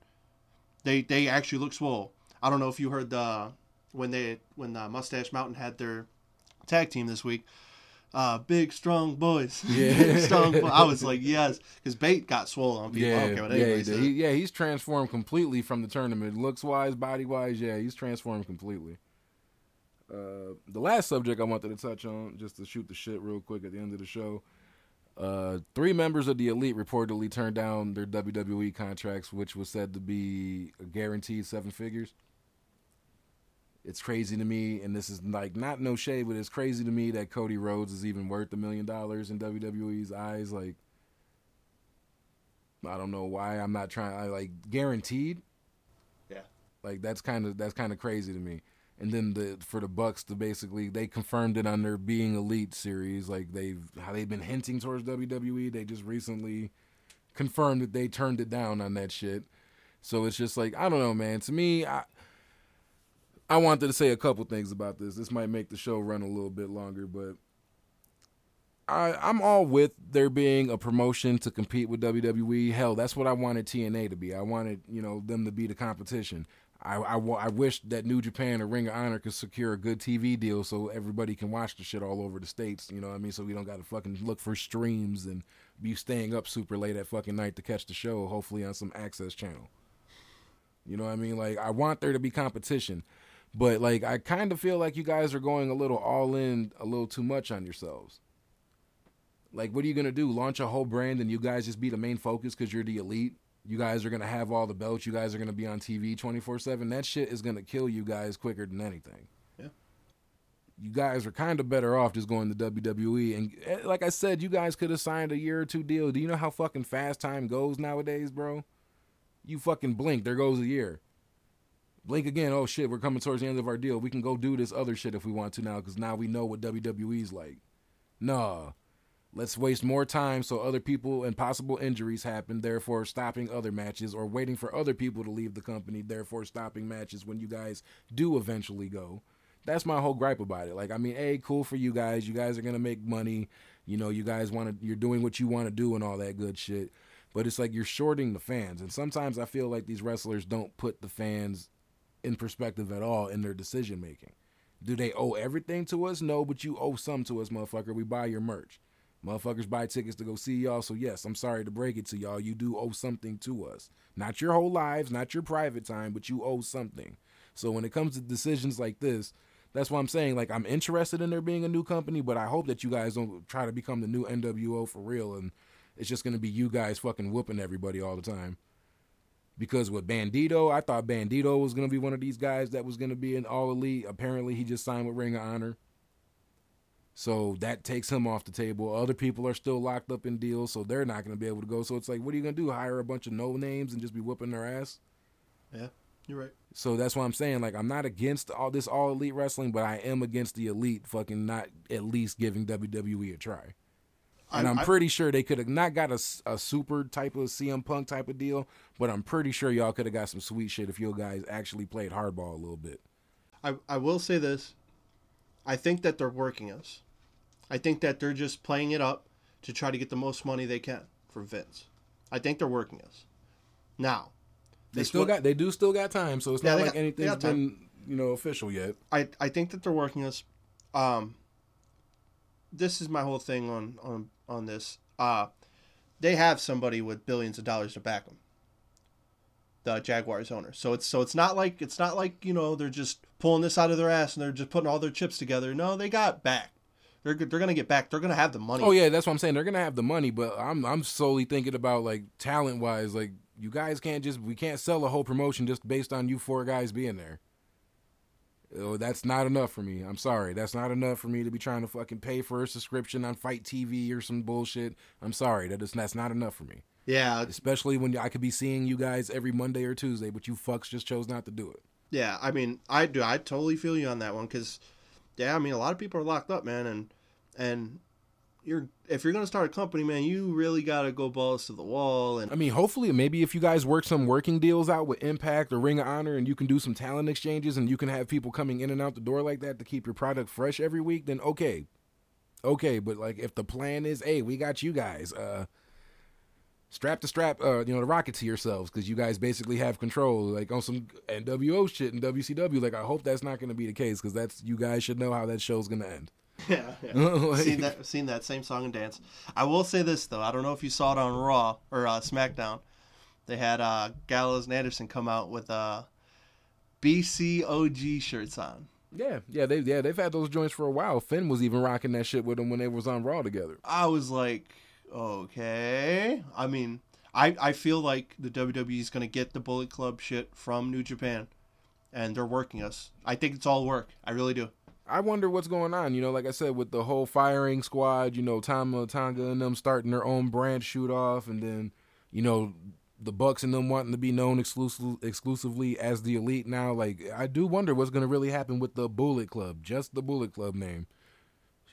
They they actually look swole. I don't know if you heard the when they when uh, Mustache Mountain had their tag team this week. Uh, big strong boys. Yeah. big strong. Boy. I was like, yes, because Bate got swollen on people. Yeah, don't care what yeah, he He- yeah, he's transformed completely from the tournament, looks wise, body wise. Yeah, he's transformed completely. Uh, the last subject I wanted to touch on, just to shoot the shit real quick at the end of the show. Uh, three members of the elite reportedly turned down their WWE contracts, which was said to be a guaranteed seven figures. It's crazy to me, and this is like not no shade, but it's crazy to me that Cody Rhodes is even worth a million dollars in WWE's eyes. Like, I don't know why I'm not trying. I like guaranteed. Yeah. Like that's kind of that's kind of crazy to me. And then the for the Bucks to basically they confirmed it on their Being Elite series. Like they've how they've been hinting towards WWE. They just recently confirmed that they turned it down on that shit. So it's just like I don't know, man. To me, I I wanted to say a couple things about this. This might make the show run a little bit longer, but I I'm all with there being a promotion to compete with WWE. Hell, that's what I wanted TNA to be. I wanted you know them to be the competition. I, I, I wish that New Japan or Ring of Honor could secure a good TV deal so everybody can watch the shit all over the states. You know what I mean? So we don't got to fucking look for streams and be staying up super late at fucking night to catch the show. Hopefully on some access channel. You know what I mean? Like I want there to be competition, but like I kind of feel like you guys are going a little all in, a little too much on yourselves. Like, what are you gonna do? Launch a whole brand and you guys just be the main focus because you're the elite? You guys are gonna have all the belts. You guys are gonna be on TV twenty four seven. That shit is gonna kill you guys quicker than anything. Yeah. You guys are kind of better off just going to WWE. And eh, like I said, you guys could have signed a year or two deal. Do you know how fucking fast time goes nowadays, bro? You fucking blink, there goes a year. Blink again. Oh shit, we're coming towards the end of our deal. We can go do this other shit if we want to now, because now we know what WWE's like. Nah. Let's waste more time so other people and possible injuries happen, therefore stopping other matches, or waiting for other people to leave the company, therefore stopping matches when you guys do eventually go. That's my whole gripe about it. Like, I mean, hey, cool for you guys. You guys are gonna make money. You know, you guys want to. You're doing what you want to do and all that good shit. But it's like you're shorting the fans, and sometimes I feel like these wrestlers don't put the fans in perspective at all in their decision making. Do they owe everything to us? No, but you owe some to us, motherfucker. We buy your merch. Motherfuckers buy tickets to go see y'all. So, yes, I'm sorry to break it to y'all. You do owe something to us. Not your whole lives, not your private time, but you owe something. So, when it comes to decisions like this, that's why I'm saying, like, I'm interested in there being a new company, but I hope that you guys don't try to become the new NWO for real. And it's just going to be you guys fucking whooping everybody all the time. Because with Bandito, I thought Bandito was going to be one of these guys that was going to be in all elite. Apparently, he just signed with Ring of Honor. So that takes him off the table. Other people are still locked up in deals, so they're not going to be able to go. So it's like, what are you going to do? Hire a bunch of no names and just be whooping their ass? Yeah, you're right. So that's what I'm saying. Like, I'm not against all this all elite wrestling, but I am against the elite fucking not at least giving WWE a try. And I'm, I- pretty sure they could have not got a, a super type of CM Punk type of deal, but I'm pretty sure y'all could have got some sweet shit if you guys actually played hardball a little bit. I, I will say this. I think that they're working us. I think that they're just playing it up to try to get the most money they can from Vince. I think they're working us. Now, They still one- got they do still got time, so it's Yeah, not like got- anything's been you know official yet. I, I think that they're working us. Um, this is my whole thing on on on this. Uh, they have somebody with billions of dollars to back them. The Jaguars owner. So it's so it's not like it's not like you know they're just pulling this out of their ass and they're just putting all their chips together. No, they got back. They're they're gonna get back. They're gonna have the money. Oh yeah, that's what I'm saying. They're gonna have the money, but I'm I'm solely thinking about like talent wise. Like you guys can't just we can't sell a whole promotion just based on you four guys being there. Oh, that's not enough for me. I'm sorry. That's not enough for me to be trying to fucking pay for a subscription on FITE TV or some bullshit. I'm sorry. That is that's not enough for me. Yeah, Especially when I could be seeing you guys every Monday or Tuesday, but you fucks just chose not to do it. Yeah, I mean, I do. I totally feel you on that one because, yeah, I mean, a lot of people are locked up, man, and and you're if you're gonna start a company, man, you really gotta go balls to the wall. And I mean, hopefully, maybe if you guys work some working deals out with Impact or Ring of Honor, and you can do some talent exchanges, and you can have people coming in and out the door like that to keep your product fresh every week, then okay, okay. But like, if the plan is, hey, we got you guys, uh, strap the strap, uh, you know, the rocket to yourselves because you guys basically have control, like on some NWO shit and WCW. Like, I hope that's not to be the case because that's you guys should know how that show's to end. yeah, yeah. Like- seen that seen that same song and dance. I will say this though, I don't know if you saw it on Raw or uh, SmackDown. They had uh, Gallows and Anderson come out with uh, BCOG shirts on. Yeah, yeah, they yeah they've had those joints for a while. Finn was even rocking that shit with them when they was on Raw together. I was like, okay. I mean, I, I feel like the WWE is going to get the Bullet Club shit from New Japan and they're working us. I think it's all work. I really do. I wonder what's going on. You know, like I said, with the whole firing squad, you know, Tama Tonga and them starting their own brand shoot off, and then, you know, the Bucks and them wanting to be known exclusive, exclusively as the elite now. Like, I do wonder what's going to really happen with the Bullet Club, just the Bullet Club name.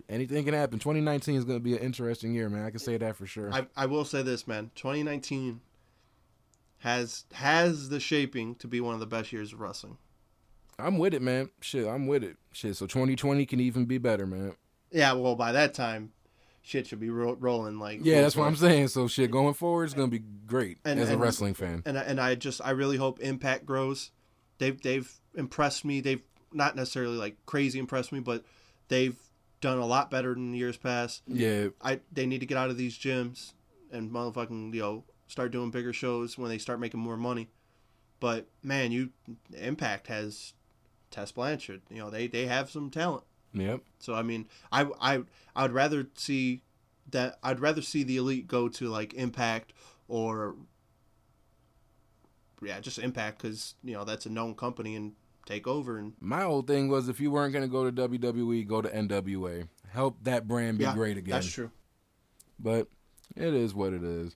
Anything can happen. 2019 is going to be an interesting year, man. I can say that for sure. I, I will say this, man. 2019 has has the shaping to be one of the best years of wrestling. I'm with it, man. Shit, I'm with it. Shit, so 2020 can even be better, man. Yeah, well, by that time, shit should be ro- rolling like. Yeah, that's what I'm saying. So shit, going forward is gonna be great And- as a wrestling fan. And I- and I just I really hope Impact grows. They've they've impressed me. They've not necessarily like crazy impressed me, but they've done a lot better than years past. Yeah, I they need to get out of these gyms and motherfucking you know start doing bigger shows when they start making more money. But man, you Impact has Tess Blanchard. You know they they have some talent. yep. So I mean, I I I would rather see that I'd rather see the elite go to like Impact or yeah, just Impact because you know that's a known company and take over and My whole thing was if you weren't gonna go to WWE, go to NWA. Help that brand be yeah, great again. That's true. But it is what it is.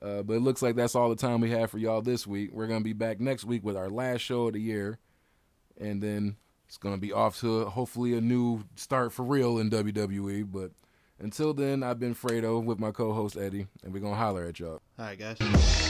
Uh, but it looks like that's all the time we have for y'all this week. We're gonna be back next week with our last show of the year, and then it's gonna be off to hopefully a new start for real in WWE. But until then, I've been Fredo with my co-host Eddie, and we're gonna holler at y'all. All right, guys.